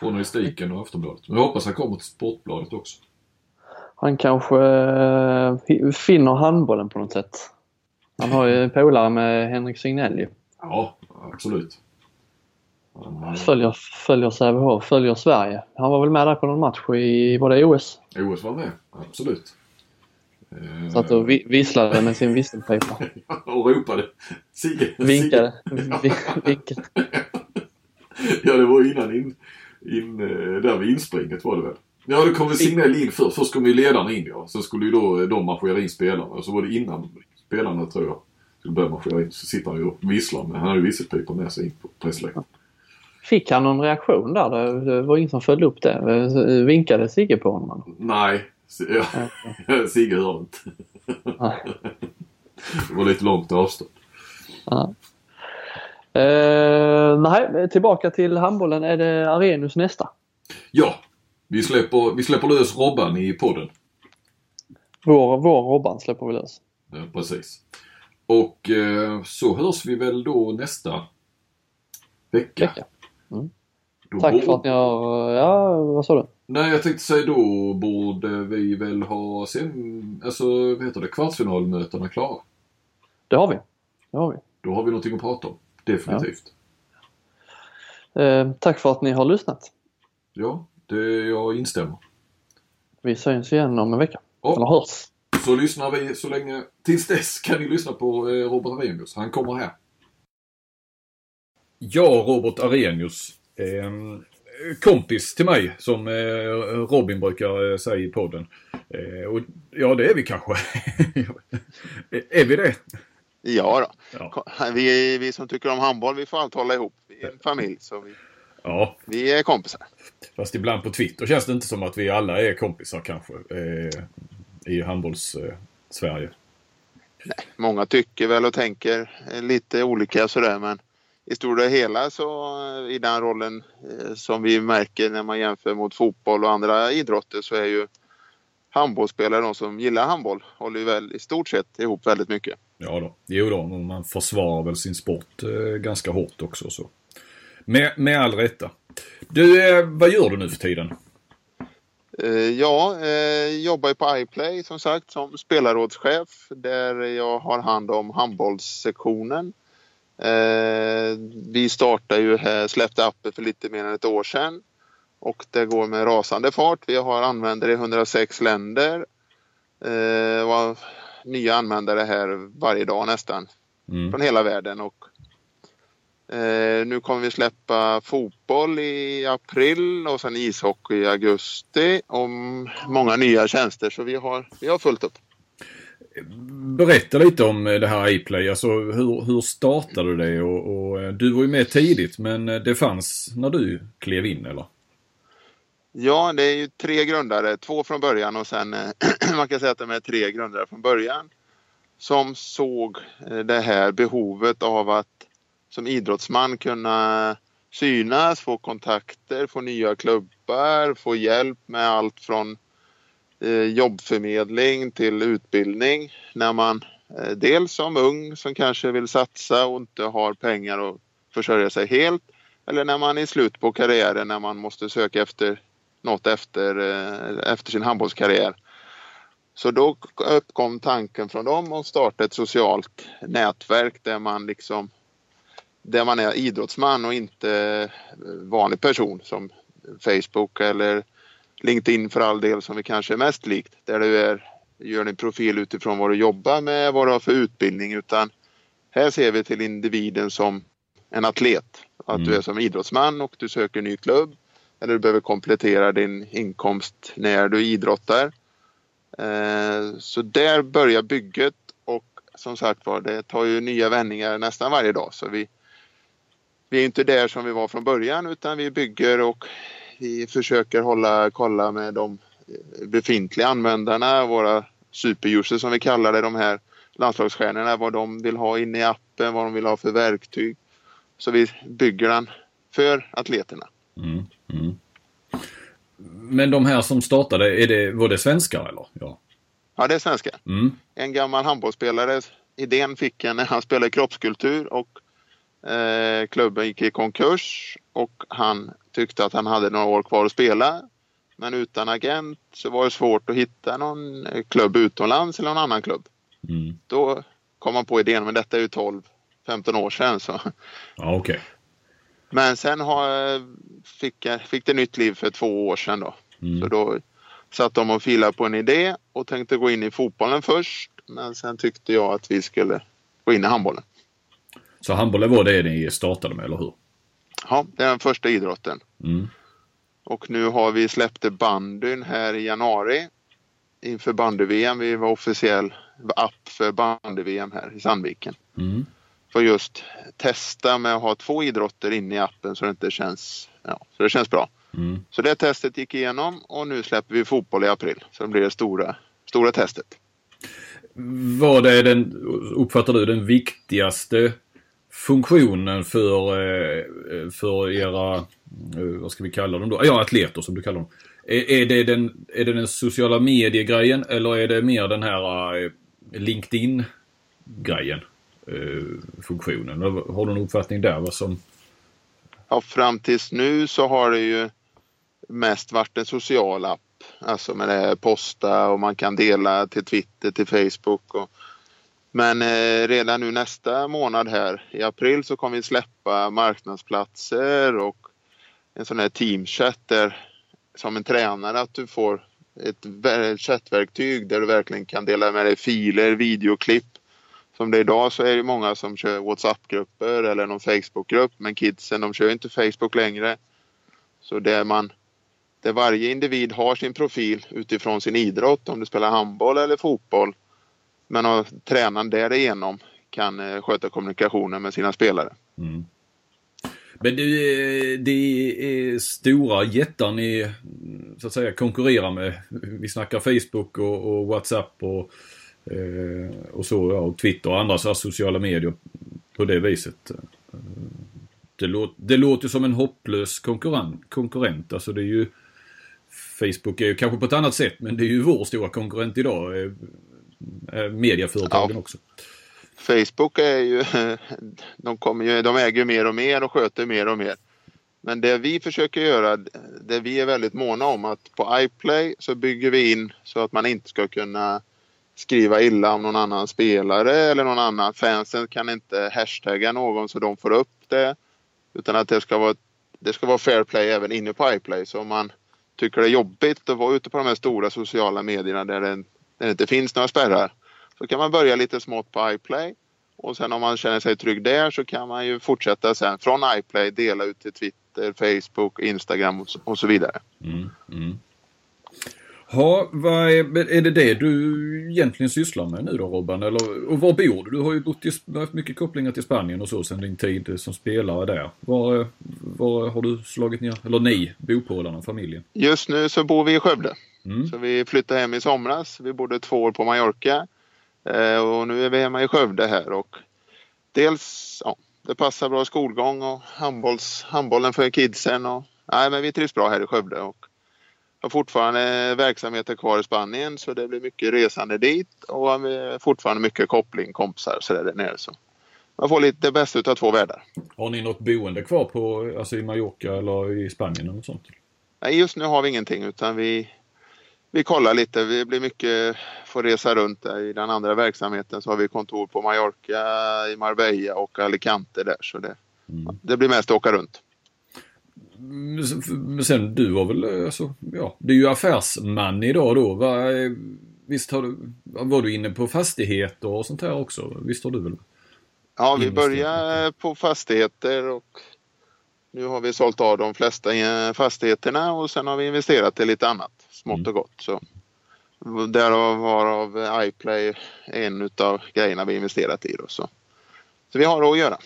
journalistiken och Aftonbladet. Men jag hoppas han kommer till Sportbladet också. Han kanske eh, finner handbollen på något sätt. Han har ju en polare med Henrik Signell ju. Ja, absolut. Han, Följer, följer Sävehof, följer Sverige. Han var väl med där på någon match i, var det OS? OS var med, absolut. Eh, Satt och vi, visslade med sin visselpipa. och ropade. Sigge! Vinkade. Vinkade. Ja, det var innan in, in, eh, där vid inspringet var det väl. Ja, det kom väl Signell in först. Först kom ju ledarna in ja. Sen skulle ju då de marschera in spelarna. Och så var det innan spelarna tror jag skulle börja marschera in. Så sitter han ju och visslar med. Han hade ju visselpipa med sig in på pressläktaren. Fick han någon reaktion där? Det, var ingen som följde upp det. Eh, Vinkade Sigge på honom? Nej, ja. Sigge hörde inte. Det var lite långt avstånd. Ja. Eh, nej, tillbaka till handbollen. Är det Arenius nästa? Ja, vi släpper, vi släpper lös Robban i podden. Vår, vår Robban släpper vi lös. Ja, precis. Och eh, så hörs vi väl då nästa vecka. Vecka. Mm. Tack borde- för att ni har... Ja, vad sa du? Nej, jag tänkte säga då borde vi väl ha sen, alltså vad heter det, kvartsfinalmötena klara. Det har vi. Det har vi. Då har vi någonting att prata om. Definitivt. Eh, tack för att ni har lyssnat. Ja, det, jag instämmer. Vi syns igen om en vecka. Ja. Eller hörs. Så lyssnar vi så länge. Tills dess kan ni lyssna på eh, Robert Arrhenius. Han kommer här. Ja, Robert Arrhenius. Eh, kompis till mig som eh, Robin brukar eh, säga i podden. Eh, och, ja, det är vi kanske. är vi det? Ja, då. Ja. Vi, vi som tycker om handboll, vi får allt hålla ihop. Vi är en familj, så vi, ja, vi är kompisar. fast ibland på Twitter känns det inte som att vi alla är kompisar kanske. Eh, I handbolls-Sverige. Många tycker väl och tänker eh, lite olika sådär, men i stora hela så eh, i den rollen eh, som vi märker när man jämför mot fotboll och andra idrotter så är ju handbollsspelare de som gillar handboll håller ju väl i stort sett ihop väldigt mycket. Ja då. Jo då, man försvarar väl sin sport eh, ganska hårt också. Så. Med, med all rätta. Du, vad gör du nu för tiden? Ja, jobbar ju på iPlay som sagt som spelarrådschef där jag har hand om handbollssektionen. Eh, vi startade ju här, släppte appen för lite mer än ett år sedan. Och det går med rasande fart. Vi har användare i 106 länder. Eh, och nya användare här varje dag nästan. Mm. Från hela världen. Och, eh, nu kommer vi släppa fotboll i april och sen ishockey i augusti. Och många nya tjänster. Så vi har, vi har fullt upp. Berätta lite om eh, det här iPlay. Alltså hur, hur startade du det? Och, och, eh, du var ju med tidigt men eh, det fanns när du klev in eller? Ja, det är ju tre grundare. Två från början och sen man kan säga att de är tre grundare från början. Som såg det här behovet av att som idrottsman kunna synas, få kontakter, få nya klubbar, få hjälp med allt från Eh, jobbförmedling till utbildning. När man eh, dels som ung som kanske vill satsa och inte har pengar att försörja sig helt. Eller när man är slut på karriären när man måste söka efter något efter, eh, efter sin handbollskarriär. Så då uppkom tanken från dem att starta ett socialt nätverk där man liksom där man är idrottsman och inte vanlig person som Facebook eller LinkedIn för all del som vi kanske är mest likt. Där du är, gör din profil utifrån vad du jobbar med, vad du har för utbildning utan här ser vi till individen som en atlet. Att Mm. du är som idrottsman och du söker ny klubb eller du behöver komplettera din inkomst när du idrottar. Eh, Så där börjar bygget och som sagt var det tar ju nya vändningar nästan varje dag. Så vi, vi är inte där som vi var från början utan vi bygger och vi försöker hålla kolla med de befintliga användarna, våra superusers som vi kallar det, de här landslagsstjärnorna, vad de vill ha inne i appen, vad de vill ha för verktyg. Så vi bygger den för atleterna. Mm. Mm. Men de här som startade, är det, var det svenskar eller? Ja. Ja, det är svenska. Mm. En gammal handbollsspelare, idén fick han när han spelade kroppskultur och eh, klubben gick i konkurs och han tyckte att han hade några år kvar att spela. Men utan agent så var det svårt att hitta någon klubb utomlands eller någon annan klubb. Mm. Då kom han på idén, men detta är ju 12-15 år sedan. Så. Ja, okej. Men sen har, fick, fick det nytt liv för två år sedan då. Mm. Så då satt de och filade på en idé och tänkte gå in i fotbollen först. Men sen tyckte jag att vi skulle gå in i handbollen. Så handbollen var det ni startade med, eller hur? Ja, det är den första idrotten. Mm. Och nu har vi släppte bandyn här i januari inför bandy-VM. Vi var officiell app för bandy-VM här i Sandviken. Mm. För just testa med att ha två idrotter inne i appen så det inte känns, ja, så det känns bra. Mm. Så det testet gick igenom och nu släpper vi fotboll i april. Så det blir det stora, stora testet. Vad är den, uppfattar du, den viktigaste funktionen för, eh, för era, eh, vad ska vi kalla dem då? Ja, atleter som du kallar dem. Är, är, det, den, är det den sociala mediegrejen eller är det mer den här eh, LinkedIn-grejen? Funktionen. Har du någon uppfattning där? Vad som... Ja, fram tills nu så har det ju mest varit en social app. Alltså med det här posta och man kan dela till Twitter, till Facebook. Och... Men eh, redan nu nästa månad här i april så kommer vi släppa marknadsplatser och en sån här teamchat där som en tränare att du får ett chattverktyg där du verkligen kan dela med dig filer, videoklipp. Som det är idag så är det många som kör WhatsApp-grupper eller någon Facebook-grupp men kidsen de kör inte Facebook längre. Så där man där varje individ har sin profil utifrån sin idrott, om du spelar handboll eller fotboll. Men att tränaren därigenom kan eh, sköta kommunikationen med sina spelare. Mm. Men det, eh, det är stora jättar ni så att säga konkurrerar med. Vi snackar Facebook och, och WhatsApp och, eh, och så ja, och Twitter och andra så här sociala medier på det viset. Det, låter, det låter som en hopplös konkurrent. konkurrent. Alltså det är ju Facebook är ju kanske på ett annat sätt men det är ju vår stora konkurrent idag eh, Mediaföretagen Ja. också. Facebook är ju, de, kommer ju, de äger mer och mer och sköter mer och mer. Men det vi försöker göra, det vi är väldigt måna om att på iPlay så bygger vi in så att man inte ska kunna skriva illa om någon annan spelare eller någon annan. Fansen kan inte hashtagga någon så de får upp det. Utan att det ska vara, det ska vara fair play även inne på iPlay. Så om man tycker det är jobbigt att vara ute på de här stora sociala medierna där det, där det inte finns några spärrar. Så kan man börja lite smått på iPlay. Och sen om man känner sig trygg där så kan man ju fortsätta sen från iPlay dela ut till Twitter, Facebook, Instagram och så, och så vidare. Mm, mm. Ha, vad är, är det det du egentligen sysslar med nu då Robban? Eller, och var bor du? Du har ju bott i, haft mycket kopplingar till Spanien och så sedan din tid som spelare där. Var, var har du slagit ner, eller ni, bopålarna, familjen? Just nu så bor vi i Skövde. Mm. Så vi flyttade hem i somras. Vi bodde två år på Mallorca. Eh, och nu är vi hemma i Skövde här och dels, ja, det passar bra skolgång och handbolls, handbollen för kidsen och nej men vi trivs bra här i Skövde och har fortfarande verksamheter kvar i Spanien så det blir mycket resande dit och fortfarande mycket koppling, kompisar och sådär där nere. Så man får lite det bästa utav två världar. Har ni något boende kvar på, alltså i Mallorca eller i Spanien eller något sånt? Nej, just nu har vi ingenting utan vi, vi kollar lite. Vi blir mycket, får resa runt där. I den andra verksamheten så har vi kontor på Mallorca, i Marbella och Alicante där. Så det, mm. det blir mest att åka runt. Men sen du var väl, alltså, ja, du är ju affärsman idag då. Va, visst har du, var du inne på fastigheter och sånt här också? Visst har du väl? Ja, vi började på fastigheter och nu har vi sålt av de flesta fastigheterna och sen har vi investerat i lite annat smått och mm. gott. Så därav varav iPlay en utav grejerna vi investerat i. Då, så. så vi har att göra.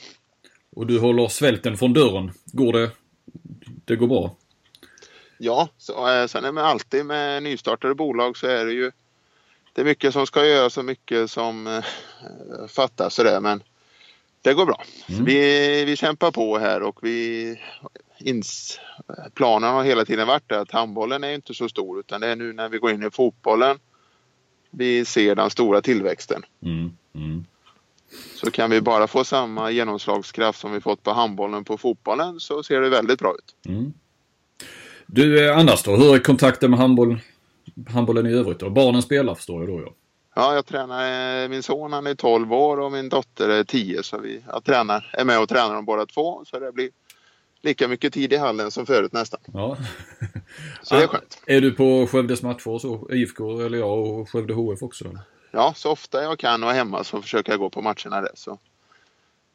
Och du håller svälten från dörren. Går det det går bra? Ja, så, eh, sen är det alltid med nystartade bolag så är det ju det är mycket som ska göras och mycket som eh, fattas sådär men det går bra. Mm. Vi, vi kämpar på här och vi ins, planen har hela tiden varit att handbollen är inte så stor utan det är nu när vi går in i fotbollen vi ser den stora tillväxten. Mm. Mm. Så kan vi bara få samma genomslagskraft som vi fått på handbollen på fotbollen så ser det väldigt bra ut. Mm. Du, eh, annars då? Hur är kontakten med handboll, handbollen i övrigt då? Barnen spelar förstår jag då ja. Ja, jag tränar, eh, min son han är 12 år och min dotter är 10 så vi, jag tränar, är med och tränar dem båda två så det blir lika mycket tid i hallen som förut nästan. Ja. så det är skönt. Är du på Skövdes matcher så? IFK eller jag och Skövde HF också? Eller? ja, så ofta jag kan och hemma så försöker jag gå på matcherna där. Så.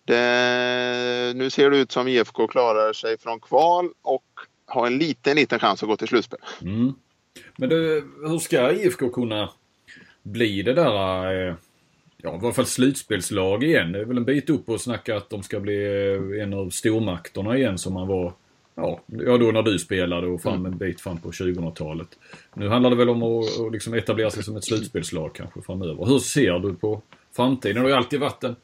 Det, nu ser det ut som IFK klarar sig från kval och har en liten, liten chans att gå till slutspel. Mm. Men du, hur ska IFK kunna bli det där, eh, ja i varje fall slutspelslag igen? Det är väl en bit upp och snacka att de ska bli eh, en av stormakterna igen som man var ja, ja, då när du spelade och fram en bit fram på 2000-talet. Nu handlar det väl om att, att liksom etablera sig som ett slutspelslag kanske framöver. Hur ser du på framtiden? Det har ju alltid varit en,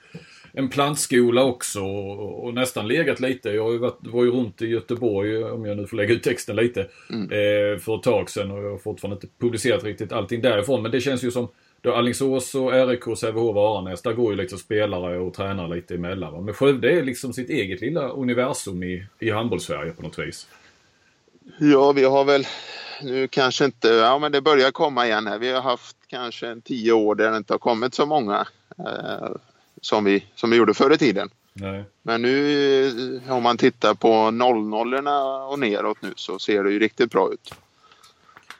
en plantskola också och, och nästan legat lite. Jag har ju varit, var ju runt i Göteborg, om jag nu får lägga ut texten lite, mm. eh, för ett tag sedan och jag har fortfarande inte publicerat riktigt allting därifrån. Men det känns ju som då Alingsås och RIK, Sävehof och Aranäs, där går ju liksom spelare och tränare lite emellan. Men Skövde är liksom sitt eget lilla universum i, i handbollssverige på något vis. Ja, vi har väl nu kanske inte, ja men det börjar komma igen här. Vi har haft kanske en tio år där det inte har kommit så många eh, som, vi, som vi gjorde förr i tiden. Nej. Men nu om man tittar på 00 och neråt nu så ser det ju riktigt bra ut.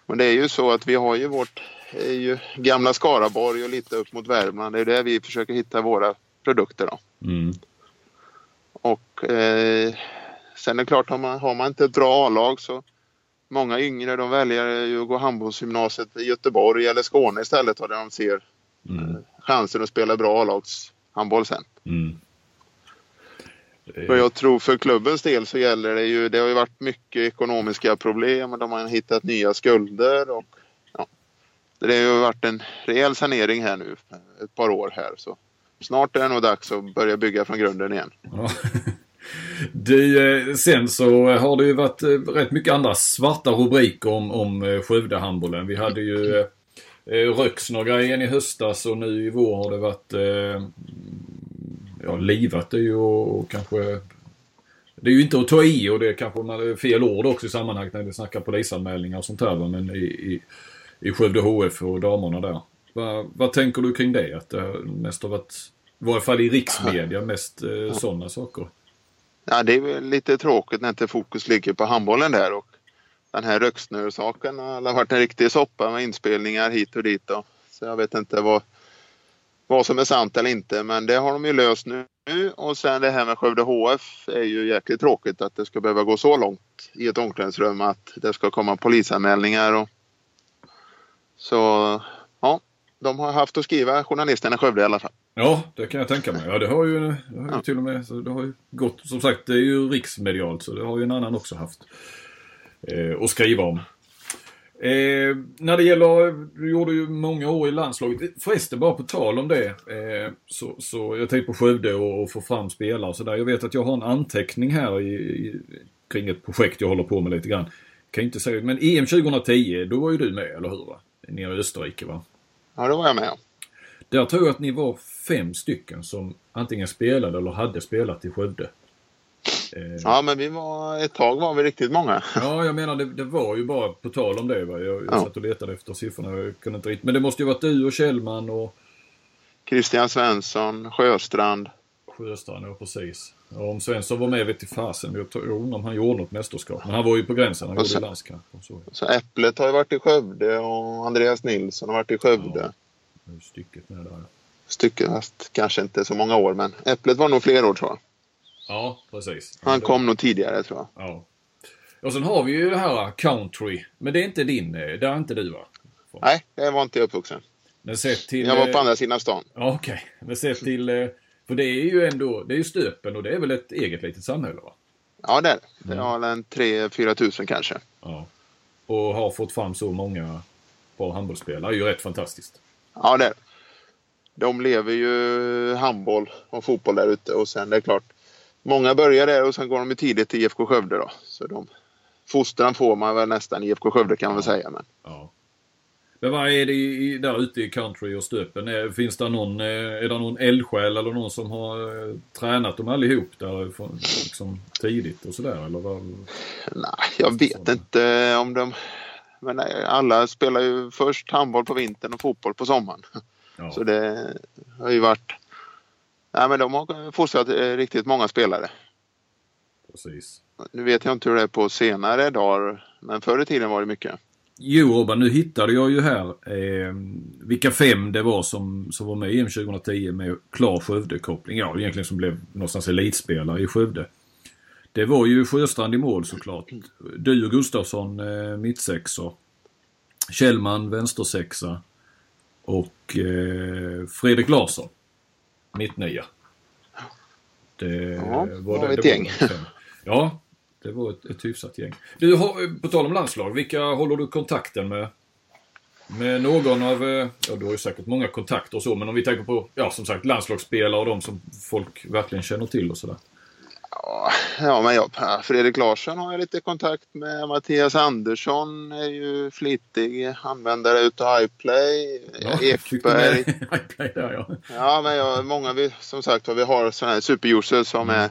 Men det är ju så att vi har ju vårt är ju gamla Skaraborg och lite upp mot Värmland. Det är där vi försöker hitta våra produkter. Då. Mm. Och eh, sen är det klart, har man, har man inte ett bra A-lag så många yngre de väljer ju att gå handbollsgymnasiet i Göteborg eller Skåne istället där de ser mm. eh, chansen att spela bra A-lagshandboll sen. Mm. Men jag tror för klubbens del så gäller det ju, det har ju varit mycket ekonomiska problem och de har hittat nya skulder och det har ju varit en rejäl sanering här nu ett par år här. Så snart är det nog dags att börja bygga från grunden igen. Ja. Du, eh, sen så har det ju varit eh, rätt mycket andra svarta rubriker om, om eh, Skövdehandbollen. Vi hade ju Röksnor-grejen i höstas och nu i vår har det varit ja, livat är ju och kanske det är ju inte att ta i och det är kanske fel ord också i sammanhanget när vi snackar polisanmälningar och sånt här men i, i i Skövde HF och damerna där. Vad, vad tänker du kring det? Att det mest har varit, i varje fall i riksmedia, mest eh, sådana saker? Ja, det är väl lite tråkigt när inte fokus ligger på handbollen där och den här Röksnör-saken har varit en riktig soppa med inspelningar hit och dit. Då. Så jag vet inte vad, vad som är sant eller inte men det har de ju löst nu. Och sen det här med Skövde HF är ju jäkligt tråkigt att det ska behöva gå så långt i ett omklädningsrum att det ska komma polisanmälningar. Och... Så ja, de har haft att skriva journalisterna i Skövde i alla fall. Ja, det kan jag tänka mig. Ja, det har ju, det har ju till och med så det har ju gått. Som sagt, det är ju riksmedialt så det har ju en annan också haft eh, att skriva om. Eh, när det gäller, du gjorde ju många år i landslaget. Förresten, bara på tal om det. Eh, så, så jag tänkte på Skövde och, och få fram spelare och sådär. Jag vet att jag har en anteckning här i, i, kring ett projekt jag håller på med lite grann. Kan inte säga, men EM 2010, då var ju du med, eller hur? Va? Nere i Österrike va? Ja, då var jag med. Där tror jag att ni var fem stycken som antingen spelade eller hade spelat i Skövde. Eh, ja, men vi var, ett tag var vi riktigt många. Ja, jag menar det, det var ju bara på tal om det. Va? Jag, jag ja. satt och letade efter siffrorna. Jag kunde inte riktigt. Men det måste ju varit du och Kjellman och... Christian Svensson, Sjöstrand. Sjöstrand, ja precis. Om Svensson var med vet i fasen. Jag undrar om han gjorde något mästerskap. Men han var ju på gränsen. Han och gjorde landskamp. Så. så Äpplet har ju varit i Skövde och Andreas Nilsson har varit i Skövde. Ja, stycket med där. Stycket, fast kanske inte så många år. Men Äpplet var nog fler år tror jag. Ja, precis. Han kom nog tidigare tror jag. Ja. Och sen har vi ju det här country. Men det är inte din, eh, det är inte du va? Nej, jag var inte uppvuxen. Men sett till... Jag var på andra sidan stan. Okej, okay. men sett till... För det är ju ändå, det är ju Stöpen och det är väl ett eget litet samhälle va? Ja det är det. Det har en 3-4 tusen kanske. Ja. Och har fått fram så många bra handbollsspelare. Det är ju rätt fantastiskt. Ja det är det. De lever ju handboll och fotboll där ute och sen det är klart Många börjar där och sen går de tidigt till IFK Skövde då. Så de, fostran får man väl nästan i IFK Skövde kan man väl säga. Men. Ja. Men vad är det i, där ute i country och stöpen? Finns det någon, är det någon eldsjäl eller någon som har eh, tränat dem allihop där liksom, tidigt och sådär? Eller vad? Nej, jag vet inte om de... Men nej, alla spelar ju först handboll på vintern och fotboll på sommaren. Ja. Så det har ju varit Nej, men de har fostrat eh, riktigt många spelare. Precis. Nu vet jag inte hur det är på senare dagar, men förr i tiden var det mycket. Jo Robban, nu hittade jag ju här eh, vilka fem det var som, som var med i EM 2010 med klar Skövde-koppling. Ja, egentligen som blev någonstans elitspelare i Skövde. Det var ju Sjöstrand i mål såklart. Du och Gustafsson eh, mittsexor. Kjellman vänstersexa. Och eh, Fredrik Larsson mittnia. Det ja, var det, ett det gäng. Var ja, det var ett, ett hyfsat gäng. Du, har, på tal om landslag, vilka håller du kontakten med? Med någon av, eh, ja du har ju säkert många kontakter och så, men om vi tänker på, ja som sagt landslagsspelare och de som folk verkligen känner till och sådär. Ja, men jag, Fredrik Larsson har jag lite kontakt med. Mattias Andersson är ju flitig användare utav iPlay. Ja, Ekberg. iPlay där, ja. ja, men jag, många vi, som sagt vi har sådana här superusers som mm. är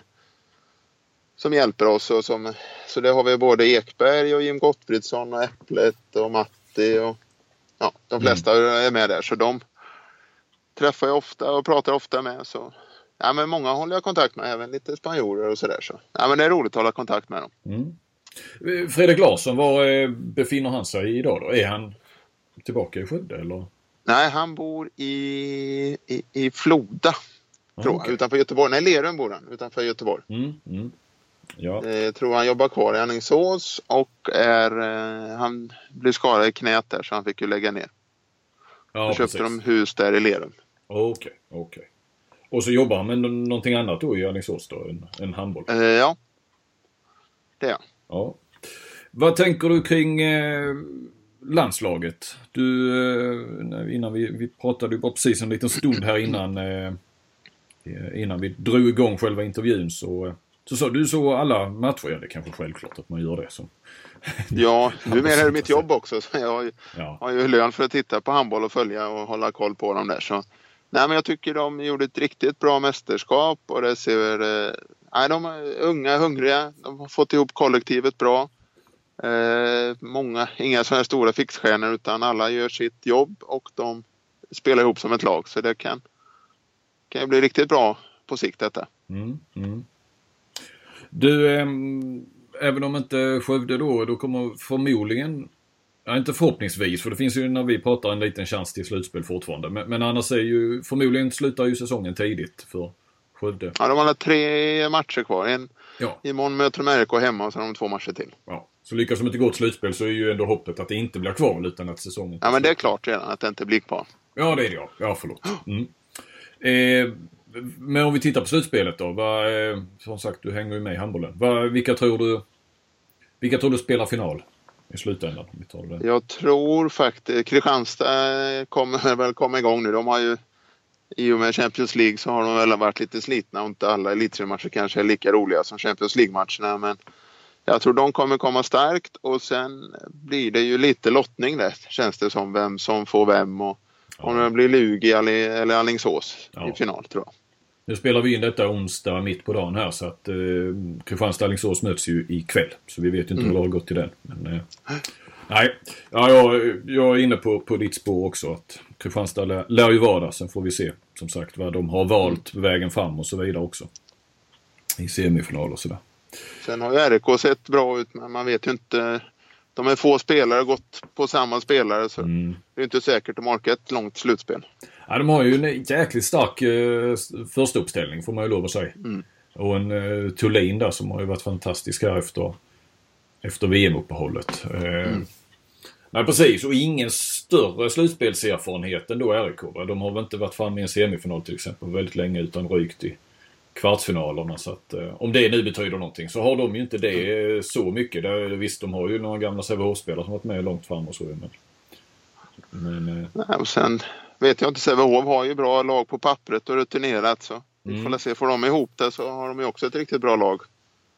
som hjälper oss. Och som, så det har vi både Ekberg och Jim Gottfridsson och Äpplet och Matti och ja, de flesta mm. är med där. Så de träffar jag ofta och pratar ofta med. Så ja, men många håller jag kontakt med, även lite spanjorer och sådär. Så. Ja, men det är roligt att hålla kontakt med dem. Mm. Fredrik Larsson, var eh, befinner han sig idag då? Är han tillbaka i Skövde eller? Nej, han bor i, i, i Floda. Tror okay. jag, utanför Göteborg. Nej, Lerum bor han, utanför Göteborg. Mm, mm. Ja. Jag tror han jobbar kvar i Alingsås och är, eh, han blev skadad i knät där så han fick ju lägga ner. Ja, Då köpte de hus där i Lerum. Okej, okay, okej. Okay. Och så jobbar han med någonting annat då i Alingsås då, än, än handboll? Eh, ja. Det är Ja. Vad tänker du kring eh, landslaget? Du, eh, innan vi, vi pratade ju bara precis en liten stund här innan, eh, innan vi drog igång själva intervjun så så sa du så alla matcher? Ja, det är kanske självklart att man gör det. Som ja, numera är det mitt jobb också. Så jag har ju, ja. har ju lön för att titta på handboll och följa och hålla koll på dem där. Så Nej, men jag tycker de gjorde ett riktigt bra mästerskap och det ser... Eh, nej, de är unga, hungriga. De har fått ihop kollektivet bra. Eh, många, inga sådana här stora fixstjärnor utan alla gör sitt jobb och de spela ihop som ett lag. Så det kan, kan ju bli riktigt bra på sikt detta. Mm, mm. Du, ehm, även om inte Skövde då, då kommer förmodligen Ja, inte förhoppningsvis, för det finns ju när vi pratar en liten chans till slutspel fortfarande. Men, men annars är ju, förmodligen slutar ju säsongen tidigt för Skövde. Ja, de har tre matcher kvar. En, Ja. Imorgon möter de RK hemma och så har de två matcher till. Ja. Så lyckas de inte gå till slutspel så är ju ändå hoppet att det inte blir kvar utan att säsongen... Ja, men det är klart redan att det inte blir kvar. Ja, det är det ja. Ja, förlåt. Mm. Eh, men om vi tittar på slutspelet då. Vad, eh, som sagt, du hänger ju med i handbollen. Vad, vilka tror du vilka tror du spelar final i slutändan? Om vi tar det. Jag tror faktiskt Kristianstad kommer väl komma igång nu. De har ju i och med Champions League så har de väl varit lite slitna och inte alla elitseriematcher kanske är lika roliga som Champions League-matcherna. Men jag tror de kommer komma starkt och sen blir det ju lite lottning där känns det som. Vem som får vem och om det blir Lugi eller Alingsås Ja. i final tror jag. Nu spelar vi in detta onsdag mitt på dagen här så att eh, Kristianstad och Alingsås möts ju ikväll. Så vi vet ju inte hur det har gått i den. Men, eh, nej, ja, jag, jag är inne på, på ditt spår också. att Kristianstad lär, lär ju vara där. Sen får vi se som sagt vad de har valt vägen fram och så vidare också. I semifinal och sådär. Sen har ju RK sett bra ut men man vet ju inte. De är få spelare gått på samma spelare så Mm. det är inte säkert de orkar ett långt slutspel. Ja, de har ju en jäkligt stark eh, första uppställning får man ju lov att säga. Mm. Och en eh, Thulin där som har ju varit fantastisk här efter, efter VM-uppehållet. Eh, Nej precis, och ingen större slutspelserfarenhet än då RIK. De har väl inte varit framme i en semifinal till exempel väldigt länge utan rykt i kvartsfinalerna. Så att, eh, om det nu betyder någonting så har de ju inte det eh, så mycket. Där, visst, de har ju några gamla Sävehof-spelare som varit med långt fram och så. Men, men eh, Nej, Och sen vet jag inte, Sävehof har ju bra lag på pappret och rutinerat så vi får Mm. se, får de ihop det så har de ju också ett riktigt bra lag.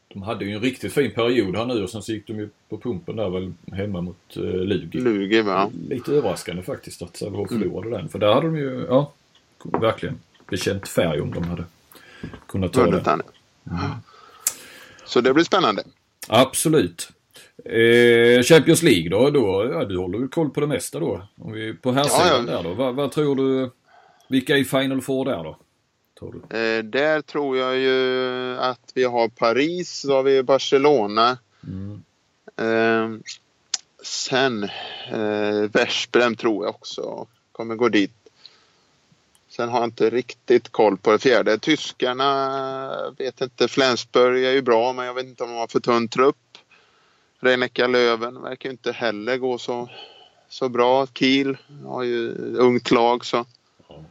De hade ju en riktigt fin period här nu och sen så gick de ju på pumpen där väl hemma mot uh, Lugi. Lugi va? Lite överraskande faktiskt att Sävehof förlorade den. För där hade de ju, ja, verkligen bekänt färg om de hade kunnat ta Vunnit den. den. Så det blir spännande. Absolut. Eh, Champions League då, då ja, du håller ju koll på det mesta då. Om vi på här sidan ja. där då. Vad, vad tror du, vilka är i Final Four där då? Tror du? Eh, där tror jag ju att vi har Paris, så har vi Barcelona. Mm. Eh, sen eh, Veszprem tror jag också kommer gå dit. Sen har jag inte riktigt koll på det fjärde. Tyskarna vet inte. Flensburg är ju bra men jag vet inte om de har för tunn trupp. Rhein-Neckar Löven verkar inte heller gå så, så bra. Kiel har ju ungt lag så. Ja.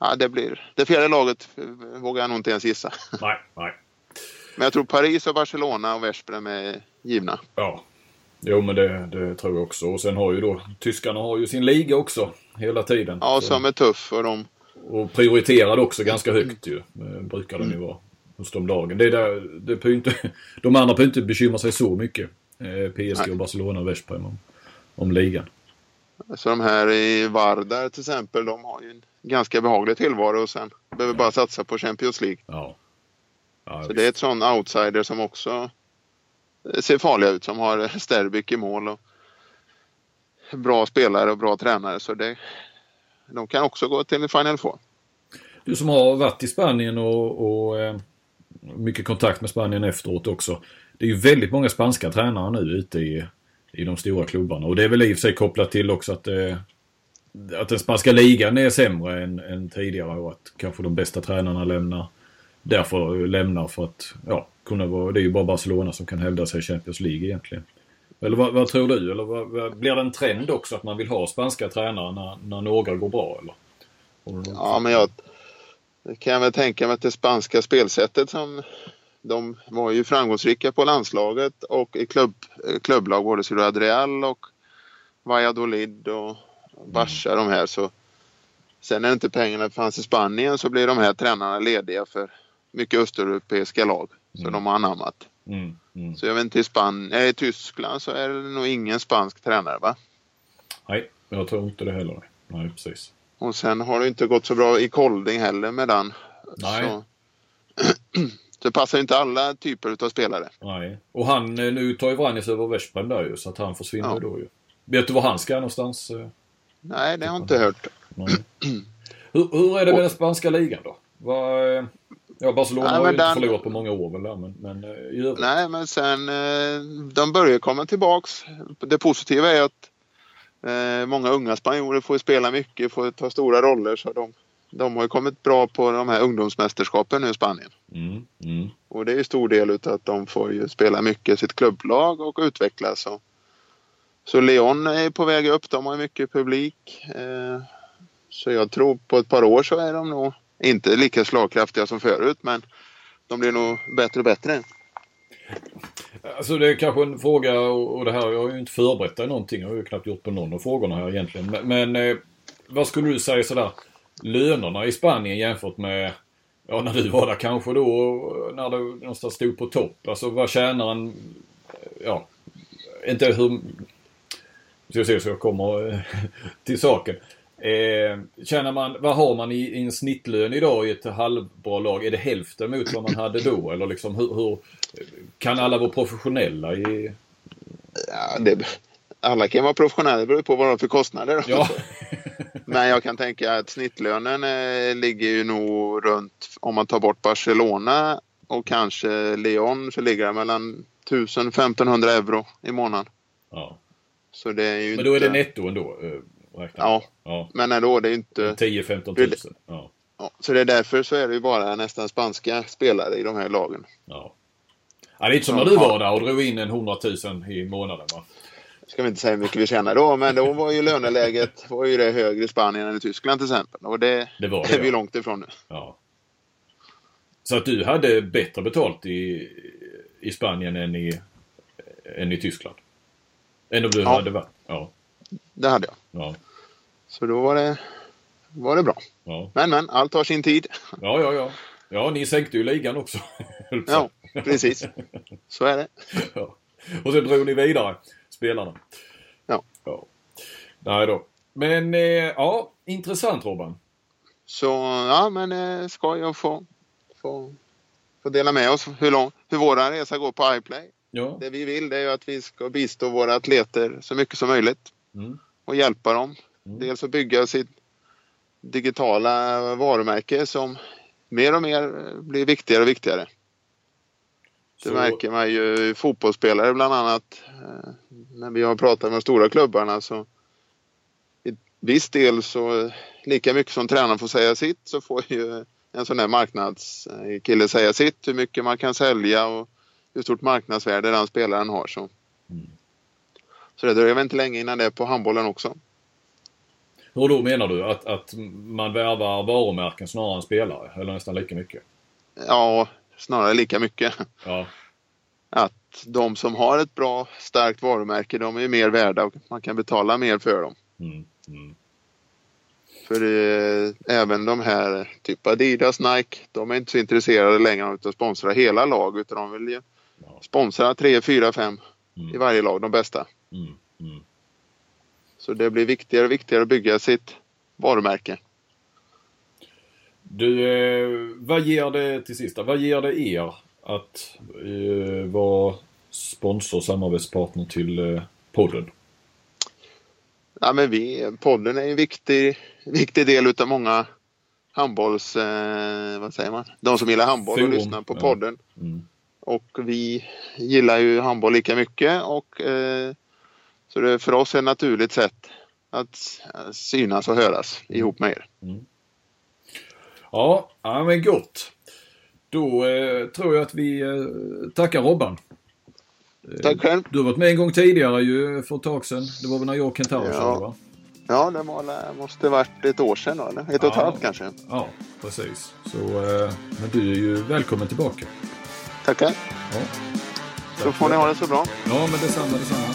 Ja, det blir det fjärde laget vågar jag nog inte ens gissa. Nej, nej. Men jag tror Paris och Barcelona och Veszprem är givna. Ja. Jo men det, det tror jag också. Och sen har ju då, tyskarna har ju sin liga också hela tiden. Ja, Så- som är tuff och de Och prioriterad också ganska högt ju. eh, Brukar den ju vara hos de lagen. Det är där, det inte, de andra ju inte bekymra sig så mycket. Eh, PSG och Barcelona och Veszprem om, om ligan. Så de här i Vardar till exempel, de har ju en ganska behaglig tillvaro och sen behöver bara satsa på Champions League. Ja. ja Så det är ett sån outsider som också ser farliga ut, som har Sterbyk i mål och bra spelare och bra tränare. Så det, de kan också gå till Final Four. Du som har varit i Spanien och, och eh, mycket kontakt med Spanien efteråt också. Det är ju väldigt många spanska tränare nu ute i, i de stora klubbarna. Och det är väl i och för sig kopplat till också att, eh, att den spanska ligan är sämre än, än tidigare och att kanske de bästa tränarna lämnar därför lämnar för att ja, kunna vara, det är ju bara Barcelona som kan hävda sig i Champions League egentligen. Eller vad, vad tror du? Eller vad, vad, blir det en trend också att man vill ha spanska tränare när, när några går bra? Eller? Ja, men jag det kan jag väl tänka mig att det spanska spelsättet som de var ju framgångsrika på landslaget och i klubb, eh, klubblag, både Ciudad Real och Valladolid och Barca de här. Så sen när inte pengarna fanns i Spanien så blir de här tränarna lediga för mycket östeuropeiska lag. Så de har anammat. Mm, mm. Så jag vet inte, i, Span äh, i Tyskland så är det nog ingen spansk tränare va? Nej, jag tror inte det heller. Nej, precis. Och sen har det inte gått så bra i Kolding heller med den. Nej. Så det passar inte alla typer av spelare. Nej. Och han, eh, nu tar ju Vranjes över Veszprem där ju, så att han försvinner Ja. då ju. Vet du var han ska någonstans? eh? Nej, det har jag inte hört. Hur, hur är det med den spanska ligan då? Vad, eh, ja, Barcelona Nej, har ju men inte den- förlorat på många år väl där, men, men i. Nej, men sen de börjar komma tillbaks. Det positiva är att många unga spanjorer får spela mycket, får ta stora roller. Så de, de har ju kommit bra på de här ungdomsmästerskapen nu i Spanien. Mm, mm. Och det är ju stor del utav att de får ju spela mycket sitt klubblag och utvecklas. Och, så Leon är på väg upp, de har ju mycket publik. Eh, så jag tror på ett par år så är de nog inte lika slagkraftiga som förut men de blir nog bättre och bättre. Alltså det är kanske en fråga och och det här, jag har ju inte förberett dig någonting. Jag har ju knappt gjort på någon av frågorna här egentligen. Men, men eh, vad skulle du säga sådär? Lönerna i Spanien jämfört med, ja när du var där kanske då, när du någonstans stod på topp. Alltså vad tjänar en, ja, inte hur, ska jag se så jag kommer eh, till saken. Eh, man, vad har man i, i en snittlön idag i ett halvbra lag? Är det hälften mot vad man hade då? Eller liksom hur, hur kan alla vara professionella i... Ja, det, alla kan vara professionella, det beror på vad de har för kostnader. Ja, Men jag kan tänka att snittlönen eh, ligger ju nog runt, om man tar bort Barcelona och kanske Leon, så ligger det mellan 1000-1500 euro i månaden. ja. Så det är ju Men då är det inte- netto ändå? eh. Ja, ja. men ändå, det är inte... 10-15 tusen. Ja. Ja, så det är därför så är det ju bara nästan spanska spelare i de här lagen. Ja. ja. Det är inte som när du var där och drog in en 100 000 i månaden va? Ska vi inte säga hur mycket vi tjänar då, men då var ju löneläget var ju det högre i Spanien än i Tyskland till exempel. Och det, Det var är det vi ja. långt ifrån nu. ja. Så att du hade bättre betalt i, i Spanien än i, än i Tyskland? Än om du Ja. hade varit? Ja. Det hade jag. Ja. Så då var det, var det bra. Ja. Men men, allt har sin tid. Ja, ja, ja. Ja, ni sänkte ju ligan också. Ja, precis. Så är det. Ja. Och sen drog ni vidare, spelarna. Ja. ja. Nej då. Men eh, ja, intressant Robban. Så ja, men eh, skoj att få, få, få dela med oss hur, lång, hur våra resa går på iPlay. Ja. Det vi vill det är att vi ska bistå våra atleter så mycket som möjligt Mm. och hjälpa dem. Mm. Dels att bygga sitt digitala varumärke som mer och mer eh, blir viktigare och viktigare. Det Så- märker man ju fotbollsspelare bland annat. När vi har pratat med de stora klubbarna så i viss del så lika mycket som tränaren får säga sitt så får ju en sån här marknadskille säga sitt. Hur mycket man kan sälja och hur stort marknadsvärde den spelaren har. Så, Mm. så det dröjer väl inte länge innan det är på handbollen också. Hur då menar du? Att, att man värvar varumärken snarare än spelare? Eller nästan lika mycket? Ja, snarare lika mycket. Ja. Att de som har ett bra starkt varumärke de är mer värda och man kan betala mer för dem. Mm. Mm. För eh, även de här typ Adidas, Nike, de är inte så intresserade längre av att sponsra hela lag utan de vill ju Ja. sponsra tre, fyra, fem Mm. i varje lag, de bästa. Mm. Mm. Så det blir viktigare och viktigare att bygga sitt varumärke. Du, eh, vad ger det till sist? Vad ger det er att eh, vara sponsor och samarbetspartner till eh, podden? Ja, men vi, podden är en viktig, viktig del utav många handbolls... Eh, vad säger man? De som gillar handboll Forum, och lyssnar på ja. podden. Mm. Och vi gillar ju handboll lika mycket och eh, så det är för oss ett naturligt sätt att eh, synas och höras ihop med er. Ja, ja men gott. Då eh, tror jag att vi eh, tackar Robban. Tack själv. Du har varit med en gång tidigare ju för ett tag sedan. Det var väl när jag och Kentaro Ja. körde va? Ja, det var, måste varit ett år sedan eller? Ett och ett Ja. halvt kanske. Ja, precis. Så, eh, men du är ju välkommen tillbaka. Tackar. Ja. Så får ni ha det så bra. Ja, men detsamma, detsamma.